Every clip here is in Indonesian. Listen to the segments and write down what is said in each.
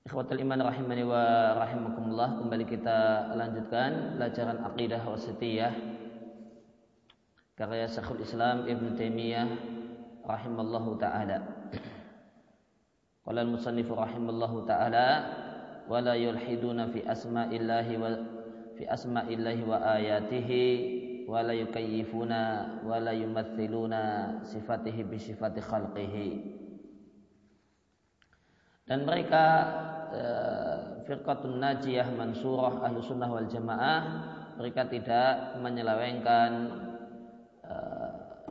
Ikhwatul iman rahimani wa rahimakumullah Kembali kita lanjutkan Pelajaran Aqidah Wasitiyah Karya Syekhul Islam Ibn Taimiyah Rahimallahu ta'ala. Qala al-musannifu rahimallahu ta'ala Wala yulhiduna fi asma'illahi wa Fi asma'illahi wa ayatihi Wala yukayyifuna Wala yumathiluna Sifatihi bi sifati khalqihi dan mereka uh, firqatun najiyah mansurah ahlu sunnah wal jamaah mereka tidak menyelewengkan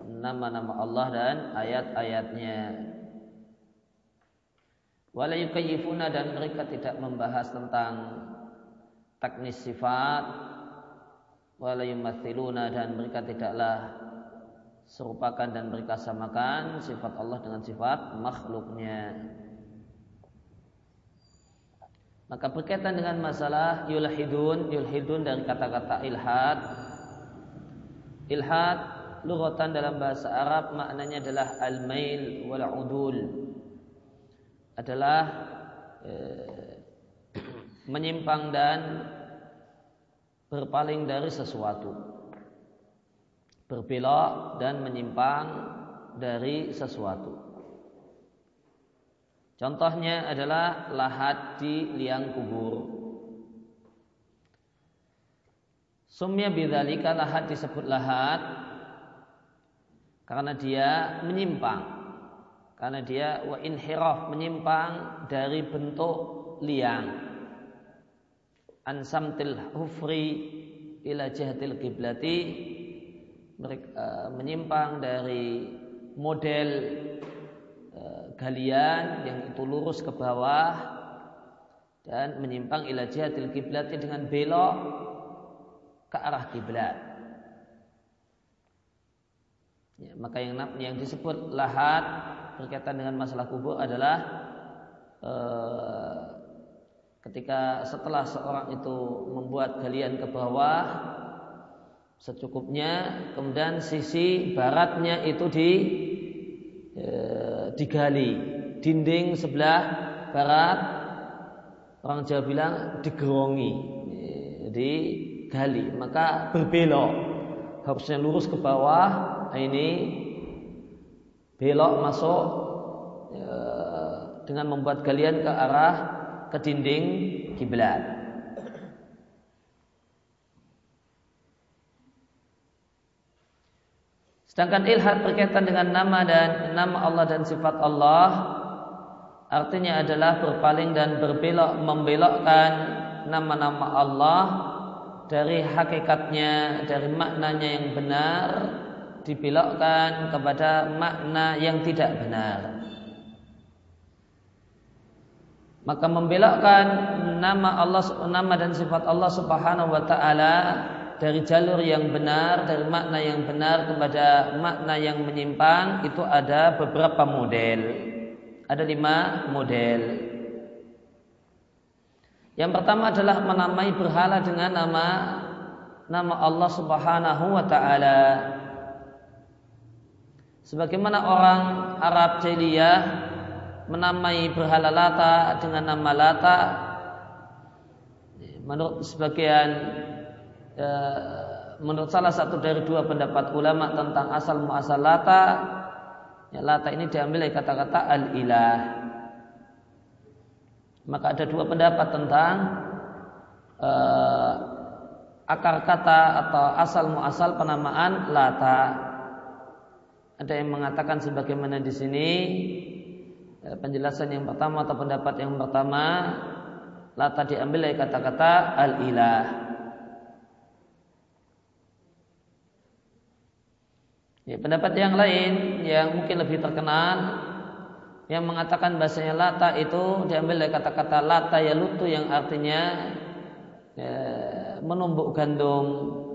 nama-nama uh, Allah dan ayat-ayatnya. Wala yukayyifuna dan mereka tidak membahas tentang taknis sifat. Wala yumathiluna dan mereka tidaklah serupakan dan mereka samakan sifat Allah dengan sifat makhluknya maka berkaitan dengan masalah yulhidun, yulhidun dari kata-kata ilhad. Ilhad lughatan dalam bahasa Arab maknanya adalah al-mail wal udul. Adalah eh, menyimpang dan berpaling dari sesuatu. Berbelok dan menyimpang dari sesuatu. Contohnya adalah lahat di liang kubur. Sumya bidzalika lahat disebut lahat karena dia menyimpang. Karena dia wa inhiraf menyimpang dari bentuk liang. Ansamtil hufri ila jihatil kiblati menyimpang dari model galian yang itu lurus ke bawah dan menyimpang ila jihatil kiblat dengan belok ke arah kiblat. Ya, maka yang yang disebut lahat berkaitan dengan masalah kubur adalah eh, ketika setelah seorang itu membuat galian ke bawah secukupnya, kemudian sisi baratnya itu di eh, digali dinding sebelah barat orang Jawa bilang digerongi. Jadi gali. Maka berbelok. Harusnya lurus ke bawah. Nah ini belok masuk ya, dengan membuat galian ke arah ke dinding kiblat Sedangkan ilhad berkaitan dengan nama dan nama Allah dan sifat Allah artinya adalah berpaling dan berbelok membelokkan nama-nama Allah dari hakikatnya, dari maknanya yang benar dibelokkan kepada makna yang tidak benar. Maka membelokkan nama Allah nama dan sifat Allah Subhanahu wa taala dari jalur yang benar, dari makna yang benar kepada makna yang menyimpang itu ada beberapa model. Ada lima model. Yang pertama adalah menamai berhala dengan nama nama Allah Subhanahu wa taala. Sebagaimana orang Arab jahiliyah menamai berhala Lata dengan nama Lata menurut sebagian ya, menurut salah satu dari dua pendapat ulama tentang asal muasal lata ya, lata ini diambil dari kata-kata al-ilah. Maka ada dua pendapat tentang uh, akar kata atau asal muasal penamaan lata. Ada yang mengatakan sebagaimana di sini ya, penjelasan yang pertama atau pendapat yang pertama lata diambil dari kata-kata al-ilah Ya, pendapat yang lain yang mungkin lebih terkenal yang mengatakan bahasanya lata itu diambil dari kata-kata lata ya lutu yang artinya ya, menumbuk gandum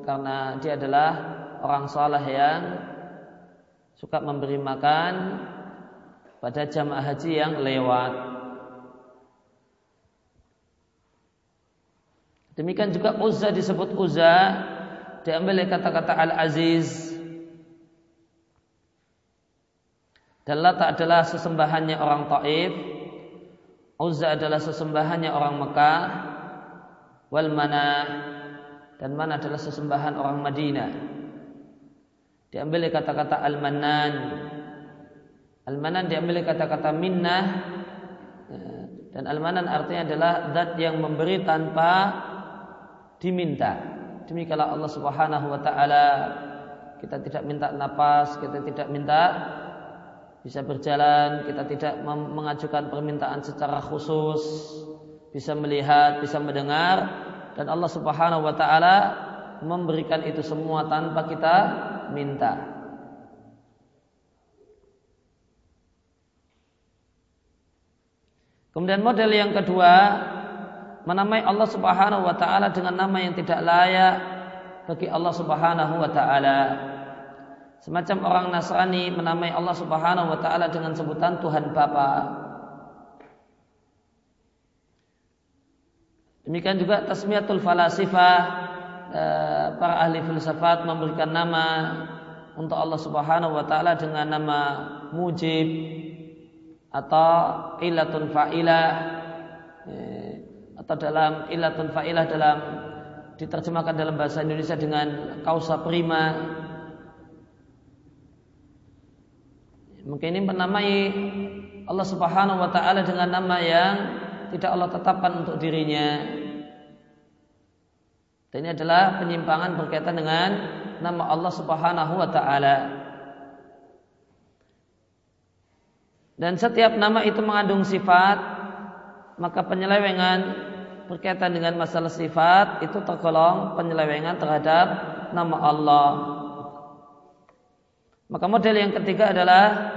karena dia adalah orang soleh yang suka memberi makan pada jamaah haji yang lewat. Demikian juga Uzza disebut Uzza diambil dari kata-kata Al-Aziz. Dan Lata adalah sesembahannya orang Taif. Uzza adalah sesembahannya orang Mekah. Wal Manah dan Mana adalah sesembahan orang Madinah. Diambil kata-kata Al-Manan Al-manan diambil kata-kata minnah dan al-manan artinya adalah zat yang memberi tanpa diminta. Demikianlah Allah Subhanahu wa taala kita tidak minta napas, kita tidak minta bisa berjalan, kita tidak mengajukan permintaan secara khusus, bisa melihat, bisa mendengar dan Allah Subhanahu wa taala memberikan itu semua tanpa kita minta. Kemudian model yang kedua menamai Allah Subhanahu wa taala dengan nama yang tidak layak bagi Allah Subhanahu wa taala. Semacam orang Nasrani menamai Allah Subhanahu wa taala dengan sebutan Tuhan Bapa. Demikian juga tasmiyatul falasifah eh, para ahli filsafat memberikan nama untuk Allah Subhanahu wa taala dengan nama Mujib, atau ilatun fa'ilah eh, atau dalam ilatun fa'ilah dalam diterjemahkan dalam bahasa Indonesia dengan kausa prima mungkin ini menamai Allah Subhanahu wa taala dengan nama yang tidak Allah tetapkan untuk dirinya dan ini adalah penyimpangan berkaitan dengan nama Allah Subhanahu wa taala Dan setiap nama itu mengandung sifat, maka penyelewengan berkaitan dengan masalah sifat itu tergolong penyelewengan terhadap nama Allah. Maka model yang ketiga adalah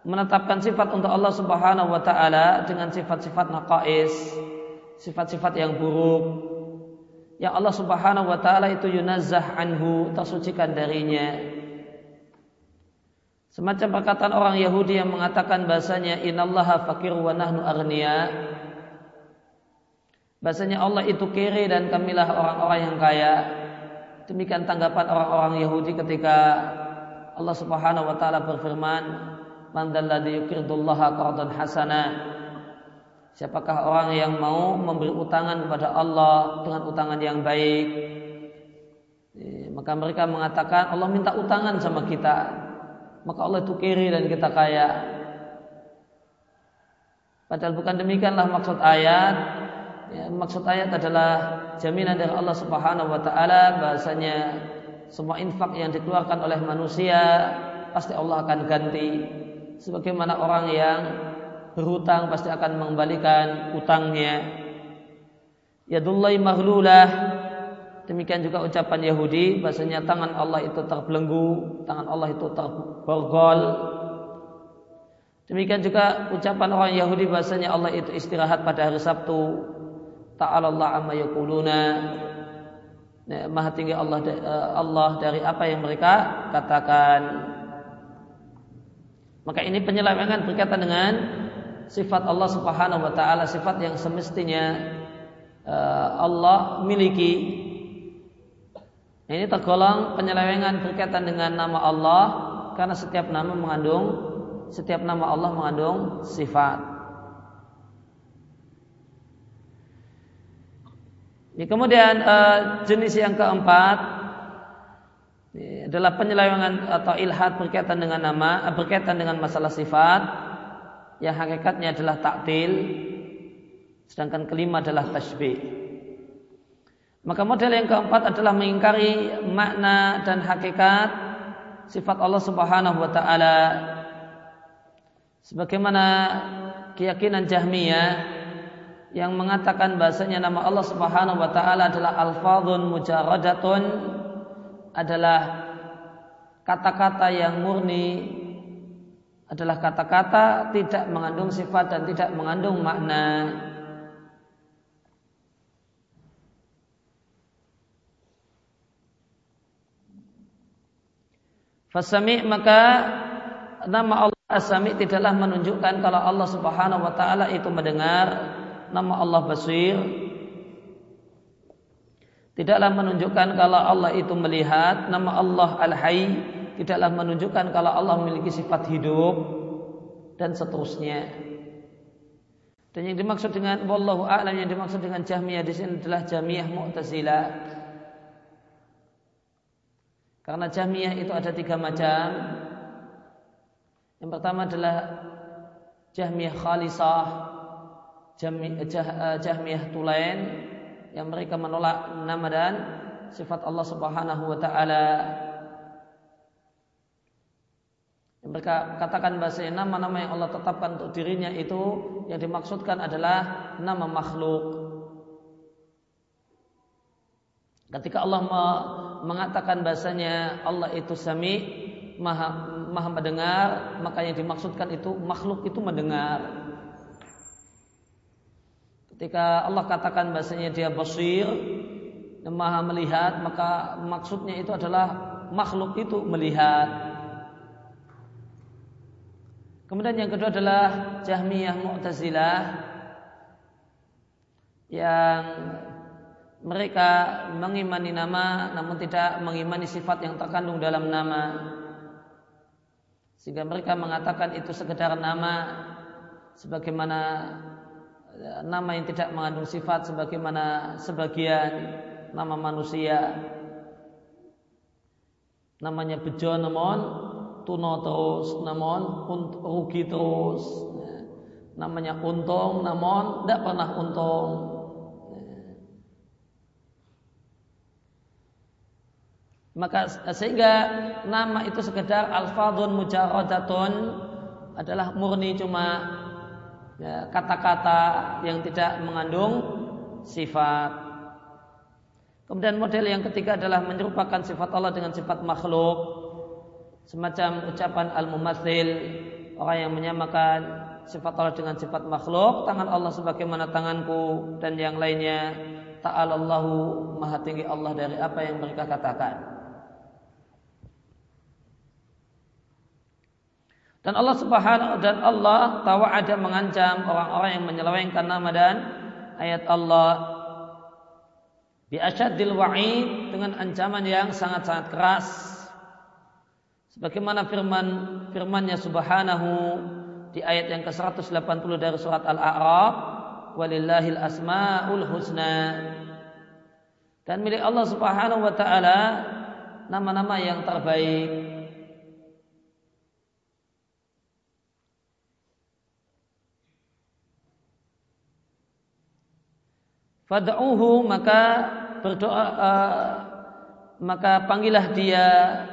menetapkan sifat untuk Allah Subhanahu wa taala dengan sifat-sifat naqais, sifat-sifat yang buruk. Yang Allah Subhanahu wa taala itu yunazzah anhu, tersucikan darinya. Semacam perkataan orang Yahudi yang mengatakan bahasanya inallaha fakir wa nahnu arniya. Bahasanya Allah itu kiri dan kamilah orang-orang yang kaya. Demikian tanggapan orang-orang Yahudi ketika Allah Subhanahu wa taala berfirman, "Man yuqridullaha qardan hasana." Siapakah orang yang mau memberi utangan kepada Allah dengan utangan yang baik? Maka mereka mengatakan Allah minta utangan sama kita maka Allah itu kiri dan kita kaya. Padahal bukan demikianlah maksud ayat. Ya, maksud ayat adalah jaminan dari Allah Subhanahu wa taala bahasanya semua infak yang dikeluarkan oleh manusia pasti Allah akan ganti. Sebagaimana orang yang berhutang pasti akan mengembalikan utangnya. Yadullahi maghlulah Demikian juga ucapan Yahudi bahasanya tangan Allah itu terbelenggu, tangan Allah itu terborgol. Demikian juga ucapan orang Yahudi bahasanya Allah itu istirahat pada hari Sabtu. Ta'ala Allah amma yakuluna. Maha tinggi Allah eh, Allah dari apa yang mereka katakan. Maka ini penyelewengan berkaitan dengan sifat Allah Subhanahu wa taala, sifat yang semestinya eh, Allah miliki ini tergolong penyelewengan berkaitan dengan nama Allah karena setiap nama mengandung setiap nama Allah mengandung sifat. Ini kemudian uh, jenis yang keempat ini adalah penyelewengan atau ilhad berkaitan dengan nama, uh, berkaitan dengan masalah sifat yang hakikatnya adalah taktil, sedangkan kelima adalah tasbih. Maka model yang keempat adalah mengingkari makna dan hakikat sifat Allah Subhanahu wa taala. Sebagaimana keyakinan Jahmiyah yang mengatakan bahasanya nama Allah Subhanahu wa taala adalah alfadhun mujaradatun adalah kata-kata yang murni adalah kata-kata tidak mengandung sifat dan tidak mengandung makna. Fasami maka nama Allah Asami tidaklah menunjukkan kalau Allah Subhanahu wa taala itu mendengar Nama Allah Basir tidaklah menunjukkan kalau Allah itu melihat. Nama Allah Al-Hayy tidaklah menunjukkan kalau Allah memiliki sifat hidup dan seterusnya. Dan yang dimaksud dengan wallahu a'lam yang dimaksud dengan Jahmiyah di sini adalah Jahmiyah Mu'tazilah. Karena Jahmiyah itu ada tiga macam. Yang pertama adalah Jahmiyah Khalisah, Jahmiyah, eh, Jahmiyah Tulain yang mereka menolak nama dan sifat Allah Subhanahu wa taala mereka katakan bahasa nama-nama yang Allah tetapkan untuk dirinya itu yang dimaksudkan adalah nama makhluk. Ketika Allah mengatakan bahasanya Allah itu sami, maha, maha mendengar, maka yang dimaksudkan itu makhluk itu mendengar. Ketika Allah katakan bahasanya dia basir, maha melihat, maka maksudnya itu adalah makhluk itu melihat. Kemudian yang kedua adalah Jahmiyah Mu'tazilah yang mereka mengimani nama namun tidak mengimani sifat yang terkandung dalam nama. Sehingga mereka mengatakan itu sekedar nama sebagaimana nama yang tidak mengandung sifat sebagaimana sebagian nama manusia. Namanya bejo namun tuno terus namun rugi terus. Namanya untung namun tidak pernah untung. Maka sehingga nama itu sekedar alfadun mujarodatun adalah murni cuma ya, kata-kata ya, yang tidak mengandung sifat. Kemudian model yang ketiga adalah menyerupakan sifat Allah dengan sifat makhluk. Semacam ucapan al-mumatsil orang yang menyamakan sifat Allah dengan sifat makhluk tangan Allah sebagaimana tanganku dan yang lainnya. Ta'alallahu maha tinggi Allah dari apa yang mereka katakan dan Allah subhanahu dan Allah tawa ada mengancam orang-orang yang menyelewengkan nama dan ayat Allah bi asyadil wa'id dengan ancaman yang sangat-sangat keras Sebagaimana firman firmannya subhanahu di ayat yang ke-180 dari surat Al-A'raf, walillahil asmaul husna. Dan milik Allah Subhanahu wa taala nama-nama yang terbaik. Fad'uhu maka berdoa uh, maka panggillah dia,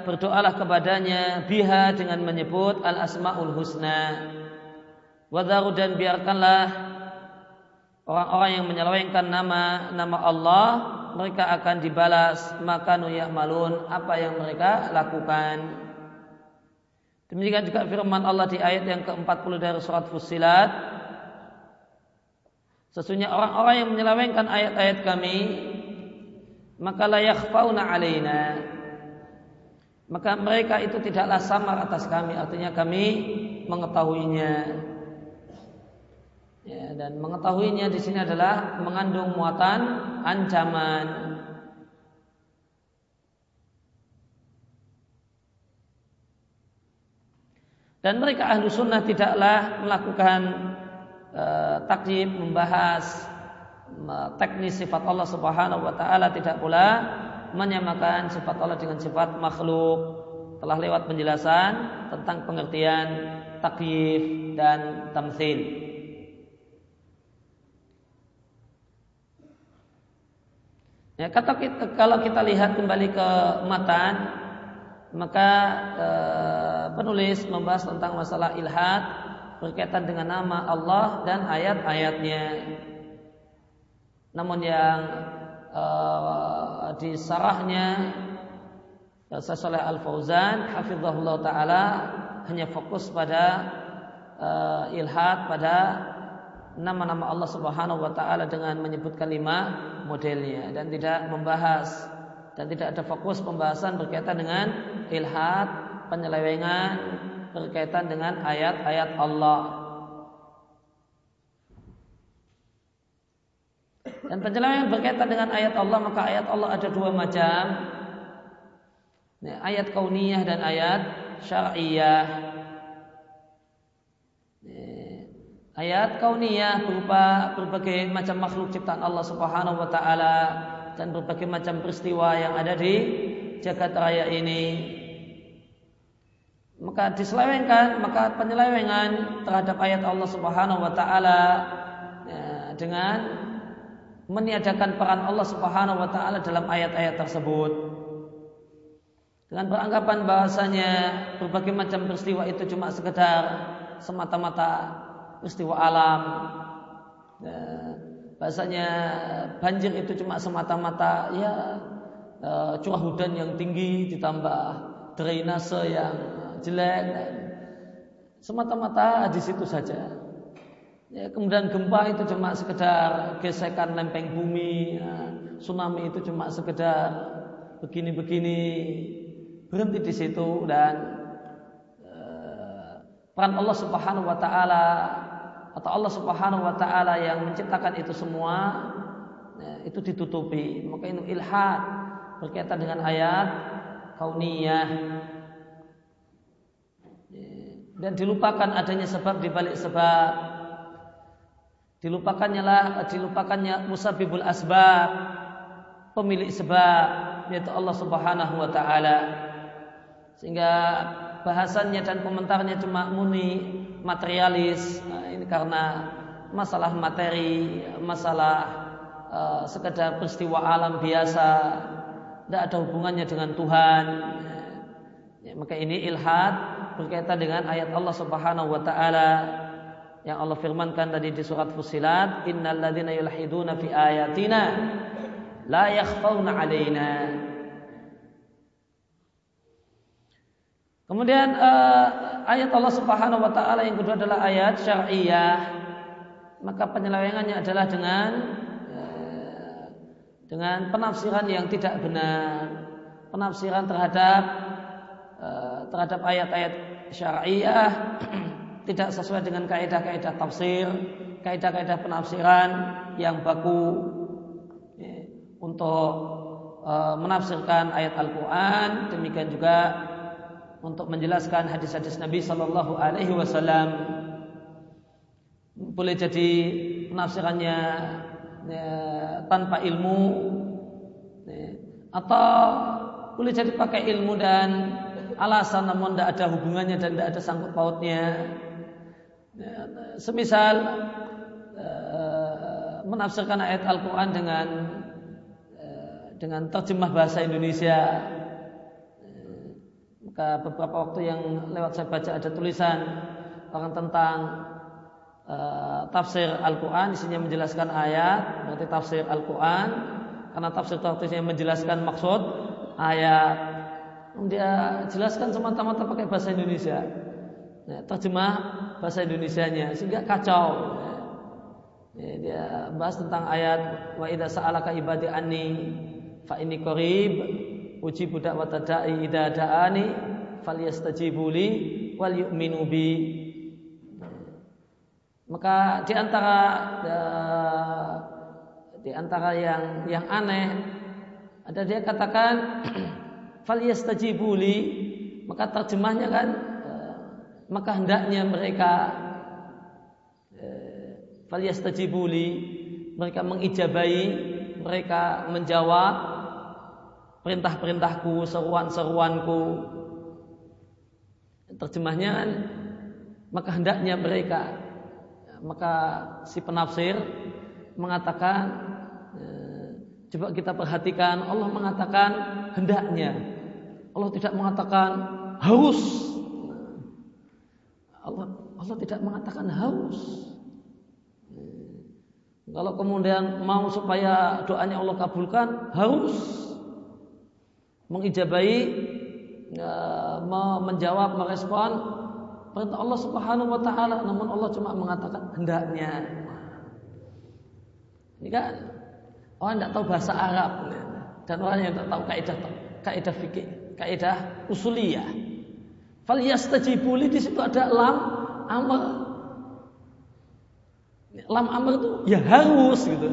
berdoalah kepadanya biha dengan menyebut al asmaul husna. Wadaru dan biarkanlah orang-orang yang menyelewengkan nama nama Allah mereka akan dibalas maka malun apa yang mereka lakukan. Demikian juga firman Allah di ayat yang ke-40 dari surat Fussilat. Sesungguhnya orang-orang yang menyelewengkan ayat-ayat kami maka layak fauna alaina. Maka mereka itu tidaklah samar atas kami artinya kami mengetahuinya. Ya, dan mengetahuinya di sini adalah mengandung muatan ancaman. Dan mereka ahlu sunnah tidaklah melakukan uh, takjib membahas teknis sifat Allah Subhanahu wa taala tidak pula menyamakan sifat Allah dengan sifat makhluk. Telah lewat penjelasan tentang pengertian takyif dan tamsil. Ya, kata kita, kalau kita lihat kembali ke matan, maka eh, penulis membahas tentang masalah ilhad berkaitan dengan nama Allah dan ayat-ayatnya. Namun yang uh, di sarahnya Saleh Al Fauzan hafizahullah taala hanya fokus pada uh, ilhad pada nama-nama Allah Subhanahu wa taala dengan menyebutkan lima modelnya dan tidak membahas dan tidak ada fokus pembahasan berkaitan dengan ilhad penyelewengan berkaitan dengan ayat-ayat Allah. Dan penyelewengan berkaitan dengan ayat Allah maka ayat Allah ada dua macam. Ya, ayat kauniyah dan ayat syar'iyah. Ya, ayat kauniyah berupa berbagai macam makhluk ciptaan Allah Subhanahu wa taala dan berbagai macam peristiwa yang ada di jagat raya ini maka diselewengkan maka penyelewengan terhadap ayat Allah Subhanahu wa taala ya, dengan meniadakan peran Allah Subhanahu wa taala dalam ayat-ayat tersebut. Dengan beranggapan bahasanya berbagai macam peristiwa itu cuma sekedar semata-mata peristiwa alam. Ya, bahasanya banjir itu cuma semata-mata ya uh, curah hujan yang tinggi ditambah drainase yang jelek. Semata-mata di situ saja. Ya, kemudian gempa itu cuma sekedar gesekan lempeng bumi, ya, tsunami itu cuma sekedar begini-begini, berhenti di situ dan uh, peran Allah Subhanahu Wa Taala atau Allah Subhanahu Wa Taala yang menciptakan itu semua ya, itu ditutupi, maka itu ilhad berkaitan dengan ayat kauniyah dan dilupakan adanya sebab di balik sebab. Dilupakannya lah dilupakannya musabibul asbab. Pemilik sebab yaitu Allah Subhanahu wa taala. Sehingga bahasannya dan komentarnya cuma muni materialis. Nah, ini karena masalah materi masalah uh, sekedar peristiwa alam biasa. Tidak ada hubungannya dengan Tuhan. Ya, maka ini ilhad berkaitan dengan ayat Allah Subhanahu wa taala yang Allah firmankan tadi di surat Fusilat, "Innal ladzina yulhiduna fi ayatina la yakhfauna 'alaina." Kemudian uh, ayat Allah Subhanahu wa taala yang kedua adalah ayat syar'iyah. Maka penyelewengannya adalah dengan uh, dengan penafsiran yang tidak benar, penafsiran terhadap terhadap ayat-ayat syariah tidak sesuai dengan kaidah-kaidah tafsir, kaidah-kaidah penafsiran yang baku ya, untuk uh, menafsirkan ayat Al-Quran, demikian juga untuk menjelaskan hadis-hadis Nabi Shallallahu Alaihi Wasallam. Boleh jadi penafsirannya ya, tanpa ilmu ya, atau boleh jadi pakai ilmu dan alasan namun tidak ada hubungannya dan tidak ada sangkut pautnya. Ya, semisal uh, menafsirkan ayat Al-Quran dengan uh, dengan terjemah bahasa Indonesia. Uh, maka beberapa waktu yang lewat saya baca ada tulisan orang tentang uh, tafsir Al-Quran isinya menjelaskan ayat berarti tafsir Al-Quran karena tafsir tafsirnya menjelaskan maksud ayat dia jelaskan semata-mata pakai bahasa Indonesia. Ya, terjemah bahasa Indonesianya sehingga kacau. Ya, dia bahas tentang ayat wa idza sa'alaka ibadi anni fa inni qarib ujibu da'wata da'i idza da'ani falyastajibu wal yu'minu bi. Maka di antara di antara yang yang aneh ada dia katakan falyastajibuli maka terjemahnya kan eh, maka hendaknya mereka eh, falyastajibuli mereka mengijabai mereka menjawab perintah-perintahku seruan-seruanku. Terjemahnya kan maka hendaknya mereka maka si penafsir mengatakan eh, coba kita perhatikan. Allah mengatakan hendaknya Allah tidak mengatakan haus. Allah Allah tidak mengatakan haus. Kalau kemudian mau supaya doanya Allah kabulkan, harus mengijabai, ya, menjawab, merespon perintah Allah Subhanahu wa taala, namun Allah cuma mengatakan hendaknya. Ini kan orang tidak tahu bahasa Arab dan orang yang tidak tahu kaidah kaidah fikih kaidah usuliyah. Falyastajibuli di situ ada lam amr. Lam amr itu ya harus gitu.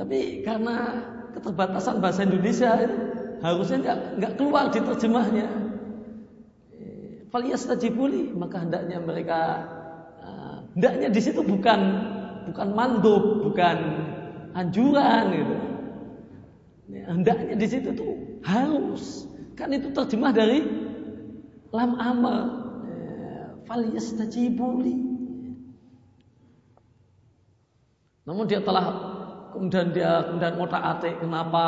Tapi karena keterbatasan bahasa Indonesia itu harusnya nggak nggak keluar di terjemahnya. Falyastajibuli maka hendaknya mereka uh, hendaknya di situ bukan bukan mandub, bukan anjuran gitu. Hendaknya di situ tuh harus. Kan itu terjemah dari lam amr. Falyastajibuli. Namun dia telah kemudian dia kemudian otak atik kenapa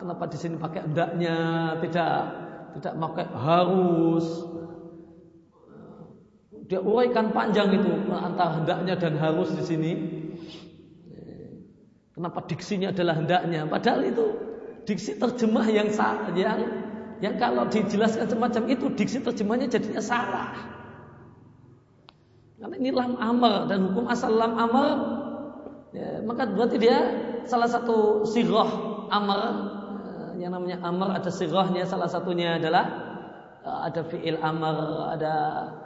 kenapa di sini pakai hendaknya tidak tidak pakai harus dia uraikan panjang itu antara hendaknya dan harus di sini kenapa diksinya adalah hendaknya? Padahal itu diksi terjemah yang yang yang kalau dijelaskan semacam itu diksi terjemahnya jadinya salah. Karena ini lam amr dan hukum asal lam amr ya, maka berarti dia salah satu sirah amr eh, yang namanya amr ada sirahnya salah satunya adalah eh, ada fiil amr ada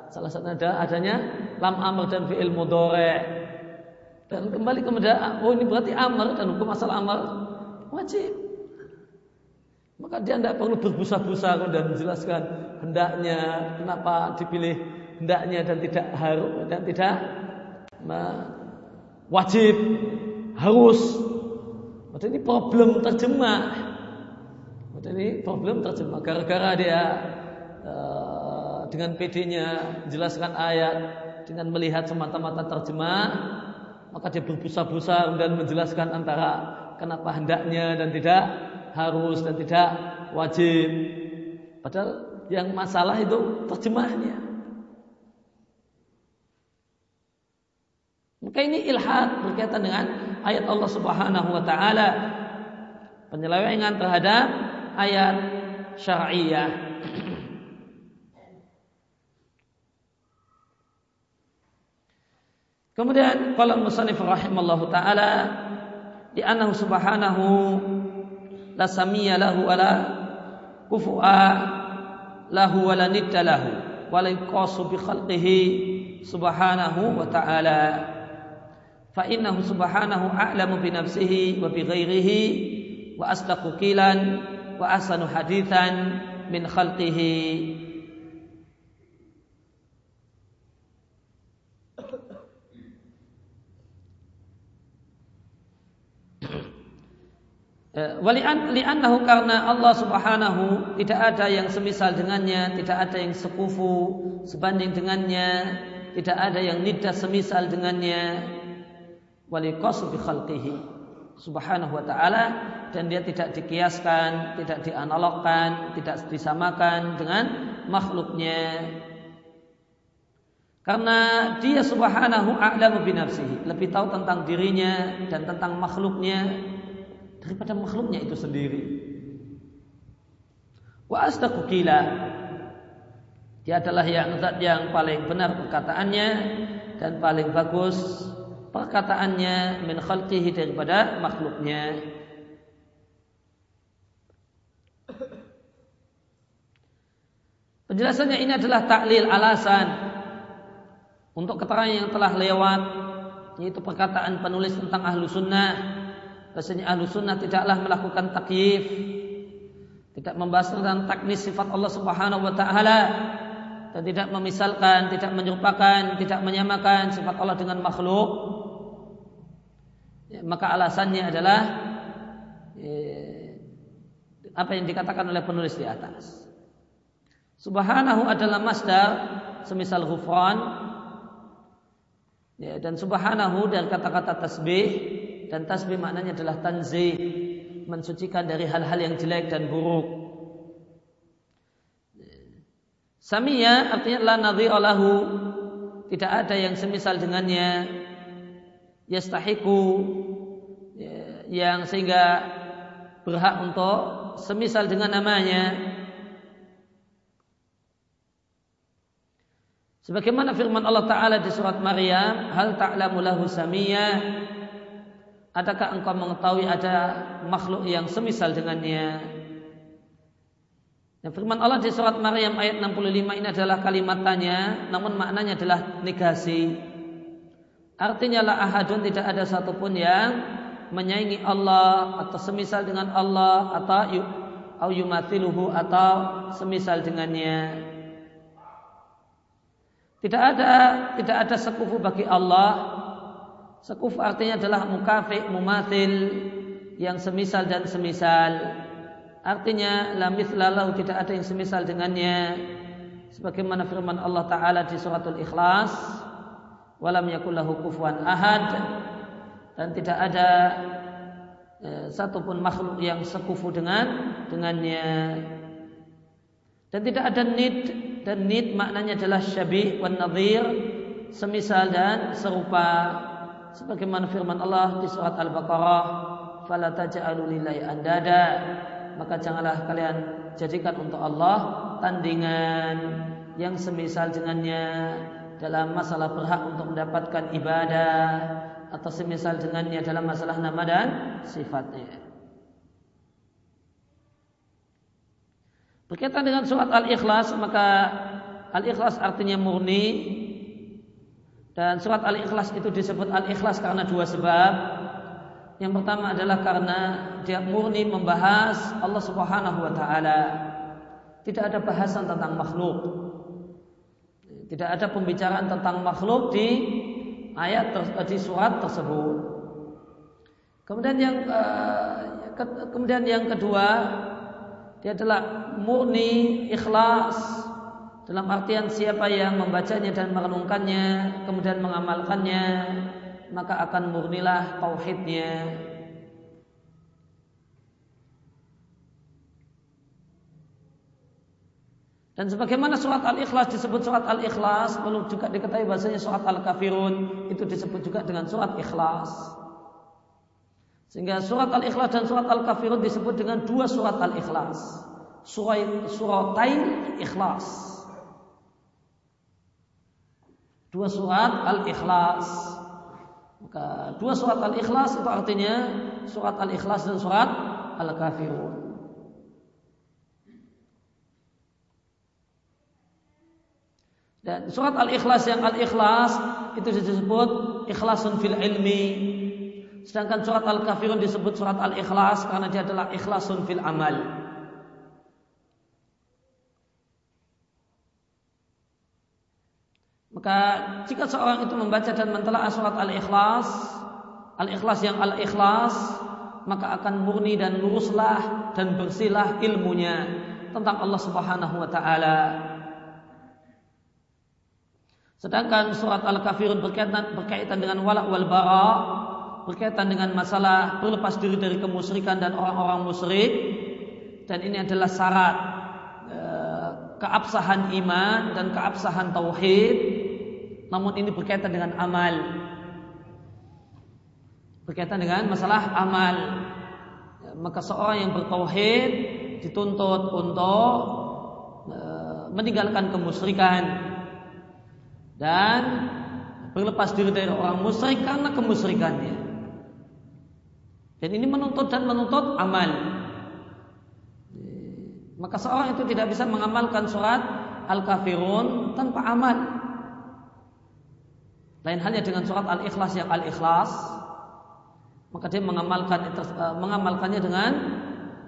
salah satu ada adanya lam amr dan fiil mudore dan kembali kepada oh ini berarti amr dan hukum asal amr wajib maka dia tidak perlu berbusa-busa dan menjelaskan hendaknya kenapa dipilih hendaknya dan tidak harus dan tidak wajib, harus. Maka ini problem terjemah. Maka ini problem terjemah. Gara-gara dia uh, dengan PD-nya jelaskan ayat dengan melihat semata-mata terjemah, maka dia berbusa-busa dan menjelaskan antara kenapa hendaknya dan tidak harus dan tidak wajib. Padahal yang masalah itu terjemahnya. Maka ini ilhad berkaitan dengan ayat Allah Subhanahu wa taala. Penyelewengan terhadap ayat syariah. Kemudian qala musannif rahimallahu taala di annahu subhanahu la samiyya lahu wala kufu'a lahu wala nidda lahu wala yuqasu bi khalqihi subhanahu wa ta'ala fa innahu subhanahu a'lamu bi nafsihi wa bi ghairihi wa asdaqu qilan wa ahsanu hadithan min khalqihi eh, Wali'annahu karena Allah subhanahu tidak ada yang semisal dengannya, tidak ada yang sekufu sebanding dengannya, tidak ada yang nidah semisal dengannya, walikosu bi khalqihi subhanahu wa ta'ala dan dia tidak dikiaskan, tidak dianalogkan, tidak disamakan dengan makhluknya. Karena dia subhanahu a'lamu bi nafsihi, lebih tahu tentang dirinya dan tentang makhluknya daripada makhluknya itu sendiri. Wa asdaqu qila. Dia adalah yang zat yang paling benar perkataannya dan paling bagus perkataannya min khalqihi daripada makhluknya. Penjelasannya ini adalah taklil alasan untuk keterangan yang telah lewat yaitu perkataan penulis tentang ahlu sunnah bahasanya ahlu sunnah tidaklah melakukan takyif. Tidak membahas tentang taknis sifat Allah subhanahu wa ta'ala. Dan tidak memisalkan, tidak menyerupakan, tidak menyamakan sifat Allah dengan makhluk. Ya, maka alasannya adalah ya, apa yang dikatakan oleh penulis di atas. Subhanahu adalah masdar semisal ghufran. Ya, dan subhanahu dari kata-kata tasbih dan tasbih maknanya adalah tanzih mensucikan dari hal-hal yang jelek dan buruk. Samia artinya la nadhiralahu tidak ada yang semisal dengannya. Yastahiku ya, yang sehingga berhak untuk semisal dengan namanya. Sebagaimana firman Allah taala di surat Maryam hal ta'lamu lahu samia adakah engkau mengetahui ada makhluk yang semisal dengannya Dan firman Allah di surat Maryam ayat 65 ini adalah kalimat tanya, namun maknanya adalah negasi. Artinya la ahadun tidak ada satupun yang menyaingi Allah atau semisal dengan Allah atau au yumathiluhu atau semisal dengannya. Tidak ada tidak ada sekufu bagi Allah. Sekufu artinya adalah mukafi, mumathil yang semisal dan semisal. Artinya la mithlalahu tidak ada yang semisal dengannya. Sebagaimana firman Allah taala di suratul Ikhlas walam yakul lahu kufuwan ahad. Dan tidak ada e, satupun makhluk yang sekufu dengan dengannya. Dan tidak ada nid dan nid maknanya adalah syabih wan nadhir semisal dan serupa sebagaimana firman Allah di surat Al-Baqarah fala taj'alu lillahi andada maka janganlah kalian jadikan untuk Allah tandingan yang semisal dengannya dalam masalah berhak untuk mendapatkan ibadah atau semisal dengannya dalam masalah nama dan sifatnya. Berkaitan dengan surat Al-Ikhlas maka Al-Ikhlas artinya murni dan surat Al-Ikhlas itu disebut Al-Ikhlas karena dua sebab. Yang pertama adalah karena dia murni membahas Allah Subhanahu wa taala. Tidak ada bahasan tentang makhluk. Tidak ada pembicaraan tentang makhluk di ayat di surat tersebut. Kemudian yang eh, kemudian yang kedua dia adalah murni ikhlas dalam artian siapa yang membacanya dan merenungkannya kemudian mengamalkannya maka akan murnilah tauhidnya. Dan sebagaimana surat Al-Ikhlas disebut surat Al-Ikhlas, perlu juga diketahui bahasanya surat Al-Kafirun itu disebut juga dengan surat Ikhlas. Sehingga surat Al-Ikhlas dan surat Al-Kafirun disebut dengan dua surat Al-Ikhlas. Surat suratain Ikhlas. Dua surat Al-Ikhlas. Maka dua surat Al-Ikhlas itu artinya surat Al-Ikhlas dan surat Al-Kafirun. Dan surat Al-Ikhlas yang Al-Ikhlas itu disebut ikhlasun fil ilmi. Sedangkan surat Al-Kafirun disebut surat Al-Ikhlas karena dia adalah ikhlasun fil amal. Maka jika seorang itu membaca dan mentelaah surat Al-Ikhlas, Al-Ikhlas yang Al-Ikhlas, maka akan murni dan luruslah dan bersihlah ilmunya tentang Allah Subhanahu wa taala. Sedangkan surat Al-Kafirun berkaitan, berkaitan dengan walak wal bara, berkaitan dengan masalah berlepas diri dari kemusyrikan dan orang-orang musyrik dan ini adalah syarat eh, keabsahan iman dan keabsahan tauhid namun ini berkaitan dengan amal. Berkaitan dengan masalah amal. Ya, maka seorang yang bertauhid dituntut untuk e, meninggalkan kemusyrikan dan berlepas diri dari orang musyrik karena kemusyrikannya. Dan ini menuntut dan menuntut amal. Maka seorang itu tidak bisa mengamalkan surat Al-Kafirun tanpa amal. Lain halnya dengan surat Al-Ikhlas yang Al-Ikhlas, maka dia mengamalkan eh, mengamalkannya dengan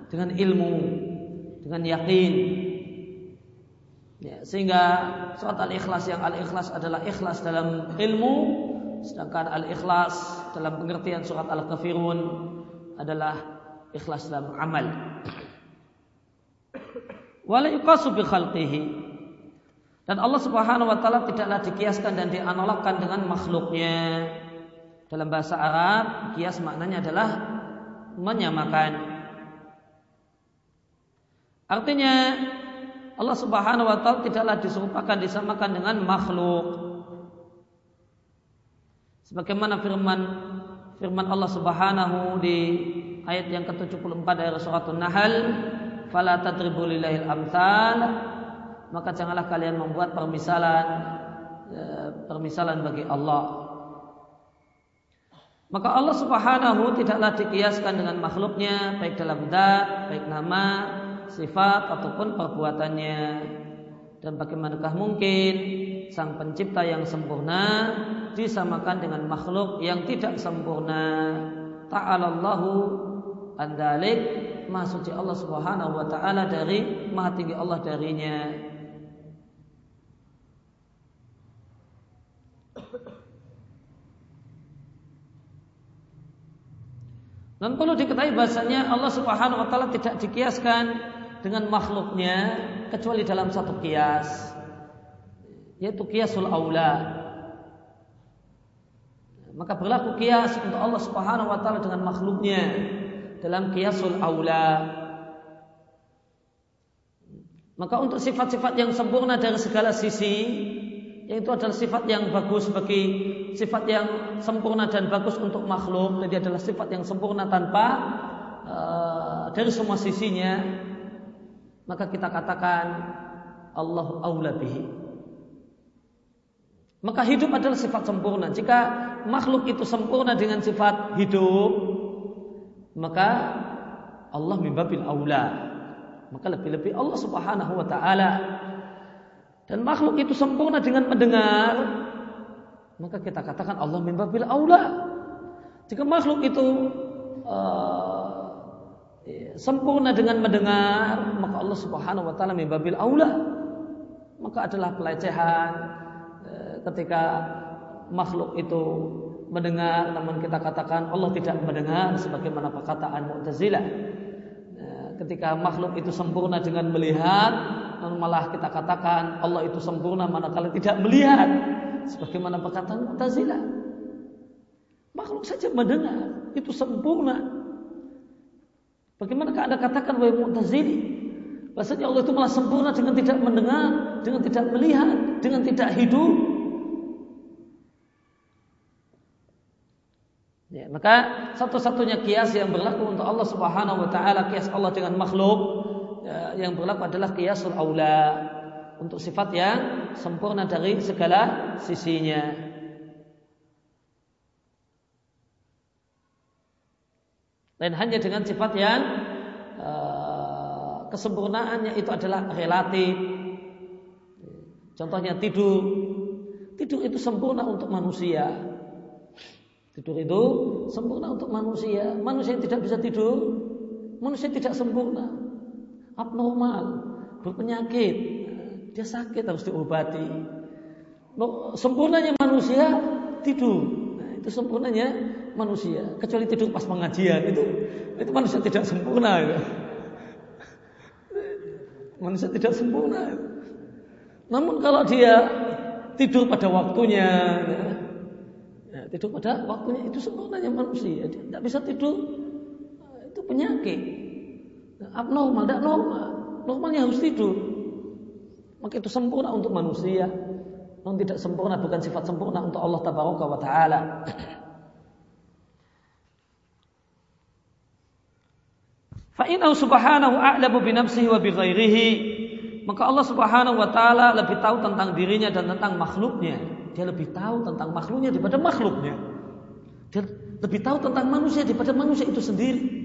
dengan ilmu, dengan yakin. Ya, sehingga surat Al-Ikhlas yang Al-Ikhlas adalah ikhlas dalam ilmu, sedangkan Al-Ikhlas dalam pengertian surat Al-Kafirun adalah ikhlas dalam amal. Wala khalqihi dan Allah Subhanahu wa taala tidaklah dikiaskan dan dianalogkan dengan makhluknya. Dalam bahasa Arab, kias maknanya adalah menyamakan. Artinya Allah Subhanahu wa taala tidaklah diserupakan disamakan dengan makhluk. Sebagaimana firman firman Allah Subhanahu di ayat yang ke-74 dari surat An-Nahl, "Fala tadribu lillahil amsal" maka janganlah kalian membuat permisalan ya, permisalan bagi Allah. Maka Allah Subhanahu tidaklah dikiaskan dengan makhluknya baik dalam zat, baik nama sifat ataupun perbuatannya. Dan bagaimanakah mungkin sang pencipta yang sempurna disamakan dengan makhluk yang tidak sempurna. Ta'alallahu andalik maha Allah Subhanahu wa taala dari maha tinggi Allah darinya. Dan perlu diketahui bahasanya Allah Subhanahu wa taala tidak dikiaskan dengan makhluknya kecuali dalam satu kias yaitu kiasul aula. Maka berlaku kias untuk Allah Subhanahu wa taala dengan makhluknya dalam kiasul aula. Maka untuk sifat-sifat yang sempurna dari segala sisi yaitu adalah sifat yang bagus bagi sifat yang sempurna dan bagus untuk makhluk. Jadi adalah sifat yang sempurna tanpa uh, dari semua sisinya. Maka kita katakan Allah aula bihi. Maka hidup adalah sifat sempurna. Jika makhluk itu sempurna dengan sifat hidup maka Allah mimbabil aula. Maka lebih-lebih Allah subhanahu wa ta'ala dan makhluk itu sempurna dengan mendengar, maka kita katakan Allah mimbabil aula. Jika makhluk itu uh, sempurna dengan mendengar, maka Allah Subhanahu wa taala mimbabil aula. Maka adalah pelecehan uh, ketika makhluk itu mendengar namun kita katakan Allah tidak mendengar sebagaimana perkataan Mu'tazilah. Uh, ketika makhluk itu sempurna dengan melihat malah kita katakan Allah itu sempurna manakala tidak melihat. Sebagaimana perkataan Mu'tazilah. Makhluk saja mendengar itu sempurna. Bagaimana Anda katakan wahai Mu'tazili? Bahasanya Allah itu malah sempurna dengan tidak mendengar dengan tidak melihat dengan tidak hidup. Ya, maka satu-satunya kias yang berlaku untuk Allah Subhanahu wa taala kias Allah dengan makhluk yang berlaku adalah kiasul aula untuk sifat yang sempurna dari segala sisinya. Dan hanya dengan sifat yang uh, kesempurnaannya itu adalah relatif. Contohnya tidur. Tidur itu sempurna untuk manusia. Tidur itu sempurna untuk manusia. Manusia yang tidak bisa tidur, manusia tidak sempurna abnormal, berpenyakit, dia sakit harus diobati. Sempurnanya manusia tidur. Nah, itu sempurnanya manusia. Kecuali tidur pas pengajian itu itu manusia tidak sempurna. Itu. Manusia tidak sempurna. Namun kalau dia tidur pada waktunya, ya, tidur pada waktunya itu sempurnanya manusia. Dia tidak bisa tidur, itu penyakit abnormal, tidak normal. Normalnya harus tidur. Maka itu sempurna untuk manusia. Non tidak sempurna bukan sifat sempurna untuk Allah tabaraka wa taala. Fa subhanahu a'lamu bi nafsihi wa bi ghairihi. Maka Allah Subhanahu wa taala lebih tahu tentang dirinya dan tentang makhluknya. Dia lebih tahu tentang makhluknya daripada makhluknya. Dia lebih tahu tentang manusia daripada manusia itu sendiri.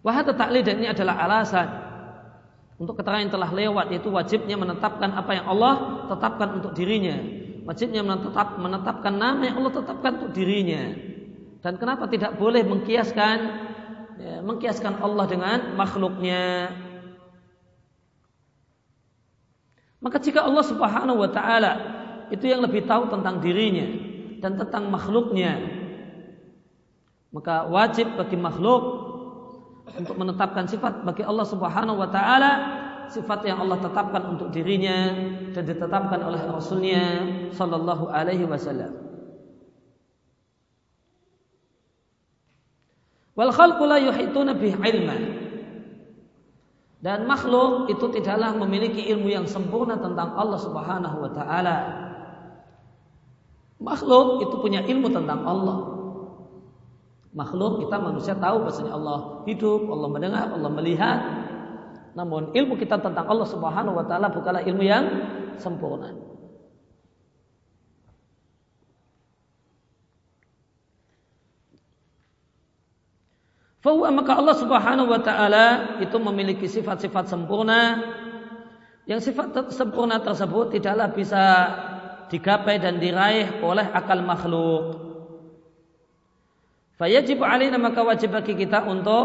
Wahada taklid dan ini adalah alasan untuk keterangan yang telah lewat yaitu wajibnya menetapkan apa yang Allah tetapkan untuk dirinya. Wajibnya menetap, menetapkan nama yang Allah tetapkan untuk dirinya. Dan kenapa tidak boleh mengkiaskan ya, mengkiaskan Allah dengan makhluknya? Maka jika Allah Subhanahu wa taala itu yang lebih tahu tentang dirinya dan tentang makhluknya, maka wajib bagi makhluk untuk menetapkan sifat bagi Allah Subhanahu wa taala sifat yang Allah tetapkan untuk dirinya dan ditetapkan oleh Rasulnya Sallallahu Alaihi Wasallam. Wal khalqu la yuhituna ilma. Dan makhluk itu tidaklah memiliki ilmu yang sempurna tentang Allah Subhanahu wa taala. Makhluk itu punya ilmu tentang Allah makhluk kita manusia tahu bahasanya Allah hidup, Allah mendengar, Allah melihat. Namun ilmu kita tentang Allah Subhanahu wa taala bukanlah ilmu yang sempurna. Fahuwa maka Allah Subhanahu wa taala itu memiliki sifat-sifat sempurna yang sifat sempurna tersebut tidaklah bisa digapai dan diraih oleh akal makhluk. Fayajib alaina maka wajib bagi kita untuk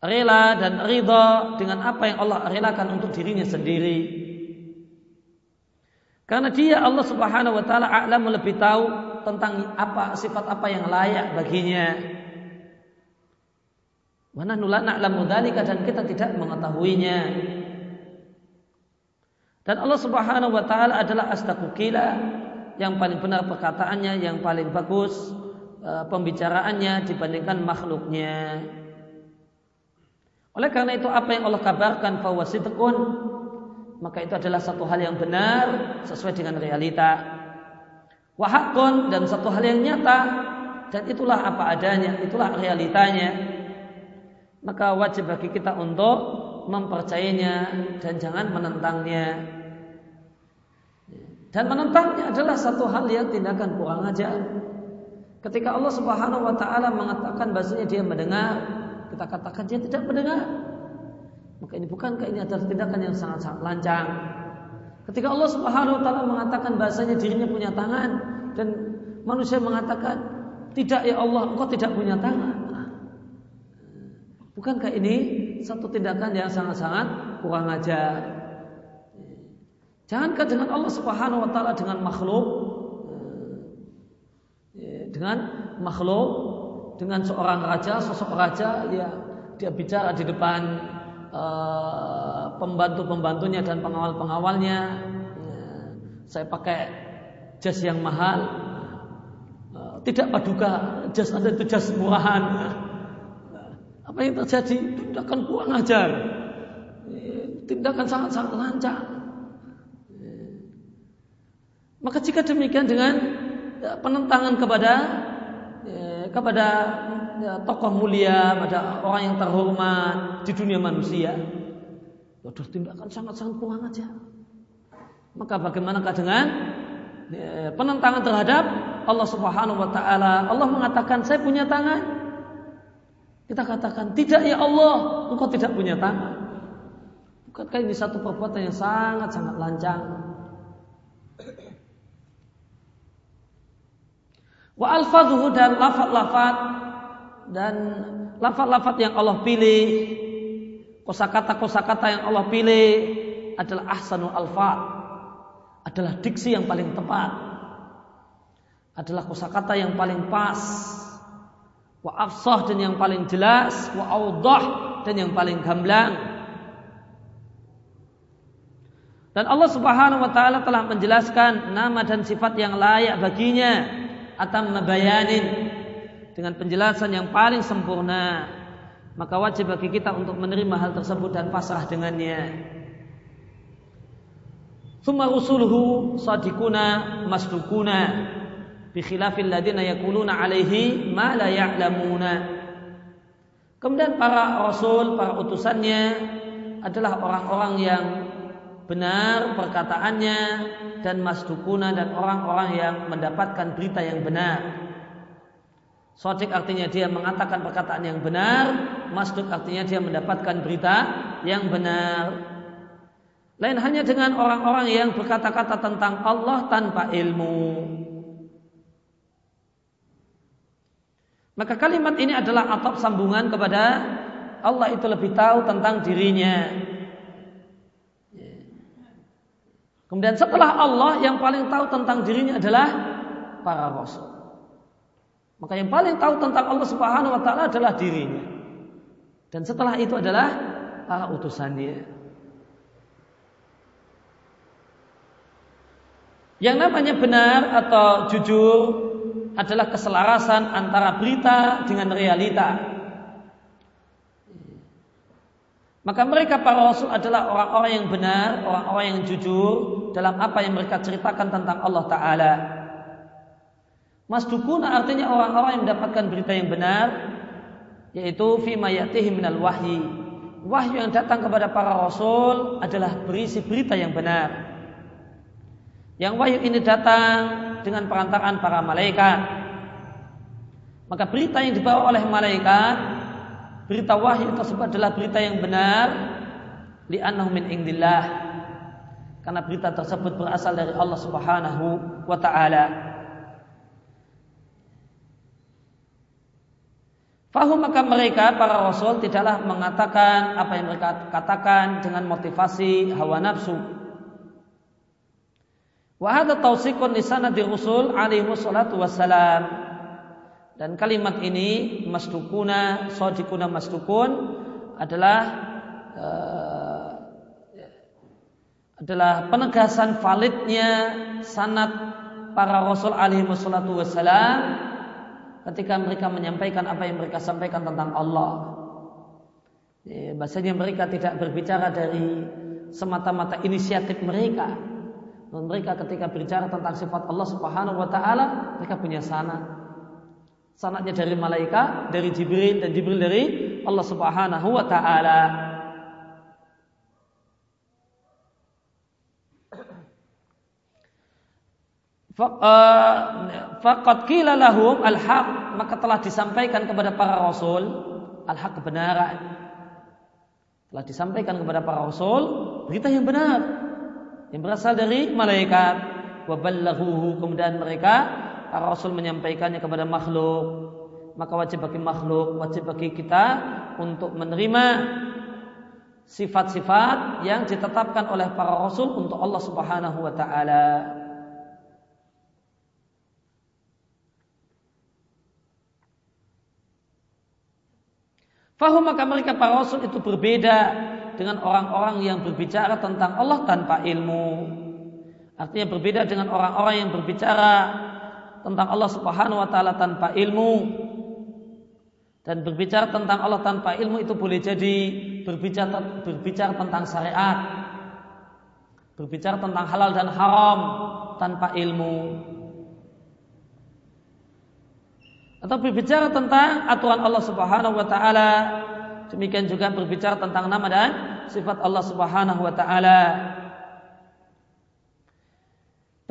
rela dan ridha dengan apa yang Allah relakan untuk dirinya sendiri. Karena dia Allah Subhanahu wa taala a'lam lebih tahu tentang apa sifat apa yang layak baginya. Mana nulana na'lamu dzalika dan kita tidak mengetahuinya. Dan Allah Subhanahu wa taala adalah astaqukila yang paling benar perkataannya, yang paling bagus e, pembicaraannya dibandingkan makhluknya. Oleh karena itu apa yang Allah kabarkan bahwa sidqun maka itu adalah satu hal yang benar sesuai dengan realita wahakon dan satu hal yang nyata dan itulah apa adanya, itulah realitanya. Maka wajib bagi kita untuk mempercayainya dan jangan menentangnya. Dan menentangnya adalah satu hal yang tindakan kurang ajar. Ketika Allah Subhanahu wa taala mengatakan bahasanya dia mendengar, kita katakan dia tidak mendengar. Maka ini bukankah ini adalah tindakan yang sangat-sangat lancang? Ketika Allah Subhanahu wa taala mengatakan bahasanya dirinya punya tangan dan manusia mengatakan tidak ya Allah, engkau tidak punya tangan. Bukankah ini satu tindakan yang sangat-sangat kurang ajar? Jangankah dengan Allah Subhanahu wa taala dengan makhluk dengan makhluk dengan seorang raja, sosok raja ya dia bicara di depan Eh, pembantu-pembantunya dan pengawal-pengawalnya. Ya, saya pakai jas yang mahal. Eh, tidak paduka, jas Anda itu jas murahan. Apa yang terjadi? Tindakan kurang ajar. Tindakan sangat-sangat lancang. Maka jika demikian dengan ya, penentangan kepada ya, kepada ya, tokoh mulia, pada orang yang terhormat di dunia manusia. Waduh tindakan sangat-sangat kurang aja. Maka bagaimanakah dengan penentangan terhadap Allah Subhanahu wa taala? Allah mengatakan, "Saya punya tangan." Kita katakan, "Tidak ya Allah, engkau tidak punya tangan." Bukankah ini satu perbuatan yang sangat-sangat lancang? Wa alfadhuhu dan lafat-lafat. Dan lafat-lafat yang Allah pilih, kosakata-kosakata yang Allah pilih adalah ahsanul alfa, adalah diksi yang paling tepat, adalah kosakata yang paling pas, wa afsah dan yang paling jelas, wa audah dan yang paling gamblang. Dan Allah Subhanahu wa taala telah menjelaskan nama dan sifat yang layak baginya atau mabayanin dengan penjelasan yang paling sempurna maka wajib bagi kita untuk menerima hal tersebut dan pasrah dengannya. Thumma rusuluhu sadikuna masdukuna bi khilafil ladina yakuluna alaihi ma la ya'lamuna. Kemudian para rasul, para utusannya adalah orang-orang yang benar perkataannya dan masdukuna dan orang-orang yang mendapatkan berita yang benar. Sodik artinya dia mengatakan perkataan yang benar, masduk artinya dia mendapatkan berita yang benar. Lain hanya dengan orang-orang yang berkata-kata tentang Allah tanpa ilmu. Maka kalimat ini adalah atap sambungan kepada Allah itu lebih tahu tentang dirinya. Kemudian setelah Allah yang paling tahu tentang dirinya adalah para rasul. Maka yang paling tahu tentang Allah Subhanahu wa taala adalah dirinya. Dan setelah itu adalah para utusannya. Yang namanya benar atau jujur adalah keselarasan antara berita dengan realita. Maka mereka para rasul adalah orang-orang yang benar, orang-orang yang jujur dalam apa yang mereka ceritakan tentang Allah Ta'ala. Masdukuna artinya orang-orang yang mendapatkan berita yang benar yaitu fima yatihi minal wahyi. Wahyu yang datang kepada para rasul adalah berisi berita yang benar. Yang wahyu ini datang dengan perantaraan para malaikat. Maka berita yang dibawa oleh malaikat, berita wahyu tersebut adalah berita yang benar li'annahu min indillah. Karena berita tersebut berasal dari Allah Subhanahu wa taala. Fahum maka mereka para rasul tidaklah mengatakan apa yang mereka katakan dengan motivasi hawa nafsu. Wa hadha tawsiqun li sanadi rusul alaihi wassalatu. Dan kalimat ini masdukuna, sodikuna masdukun adalah uh, adalah penegasan validnya sanat para rasul alaihi wassalatu wassalam ketika mereka menyampaikan apa yang mereka sampaikan tentang Allah. Ya, bahasanya mereka tidak berbicara dari semata-mata inisiatif mereka. Dan mereka ketika berbicara tentang sifat Allah Subhanahu wa taala, mereka punya sanat. Sanatnya dari malaikat, dari Jibril dan Jibril dari Allah Subhanahu wa taala. Eh, faqad qila lahum al-haq maka telah disampaikan kepada para rasul al-haq kebenaran telah disampaikan kepada para rasul berita yang benar yang berasal dari malaikat wa kemudian mereka rasul menyampaikannya kepada makhluk maka wajib bagi makhluk wajib bagi kita untuk menerima sifat-sifat yang ditetapkan oleh para rasul untuk Allah Subhanahu wa taala Fahum maka mereka para rasul itu berbeda dengan orang-orang yang berbicara tentang Allah tanpa ilmu. Artinya berbeda dengan orang-orang yang berbicara tentang Allah Subhanahu wa taala tanpa ilmu. Dan berbicara tentang Allah tanpa ilmu itu boleh jadi berbicara berbicara tentang syariat berbicara tentang halal dan haram tanpa ilmu. Atau berbicara tentang aturan Allah Subhanahu wa taala demikian juga berbicara tentang nama dan sifat Allah Subhanahu wa taala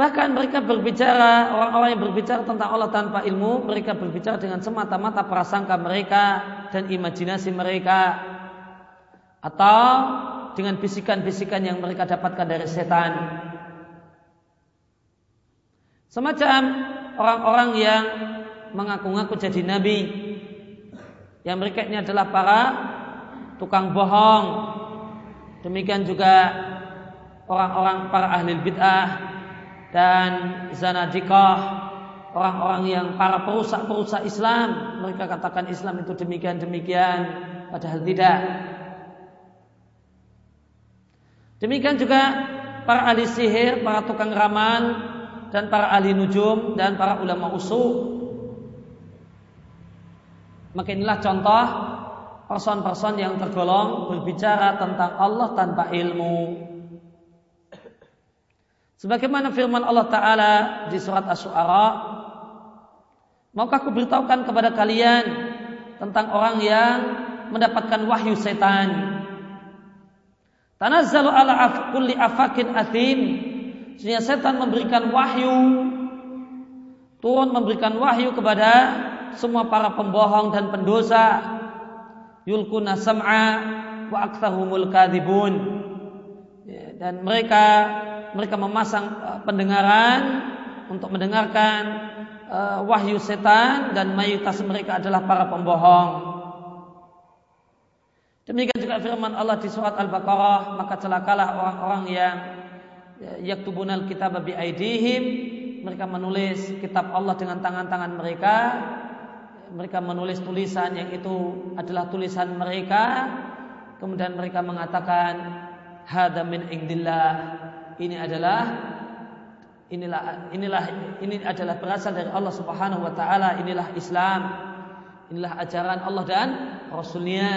Bahkan mereka berbicara, orang-orang yang berbicara tentang Allah tanpa ilmu, mereka berbicara dengan semata-mata prasangka mereka dan imajinasi mereka. Atau dengan bisikan-bisikan yang mereka dapatkan dari setan. Semacam orang-orang yang mengaku-ngaku jadi nabi. Yang mereka ini adalah para tukang bohong. Demikian juga orang-orang para ahli bid'ah dan zanadikah orang-orang yang para perusak-perusak Islam mereka katakan Islam itu demikian demikian padahal tidak. Demikian juga para ahli sihir para tukang ramal dan para ahli nujum dan para ulama usul maka inilah contoh person-person yang tergolong berbicara tentang Allah tanpa ilmu Sebagaimana firman Allah Ta'ala di surat Ash-Shu'ara, Maukah aku beritahukan kepada kalian tentang orang yang mendapatkan wahyu setan? Tanazzalu ala af kulli afakin atin. Sehingga setan memberikan wahyu turun memberikan wahyu kepada semua para pembohong dan pendosa. Yulkuna sam'a wa aktsarhumul kadhibun. Ya, dan mereka mereka memasang uh, pendengaran untuk mendengarkan uh, wahyu setan dan mayoritas mereka adalah para pembohong. Demikian juga firman Allah di surat Al-Baqarah, maka celakalah orang-orang yang ya, yaktubunal kitab bi aidihim, mereka menulis kitab Allah dengan tangan-tangan mereka. Mereka menulis tulisan yang itu adalah tulisan mereka. Kemudian mereka mengatakan hada min indillah ini adalah inilah inilah ini adalah berasal dari Allah Subhanahu wa taala, inilah Islam. Inilah ajaran Allah dan Rasulnya.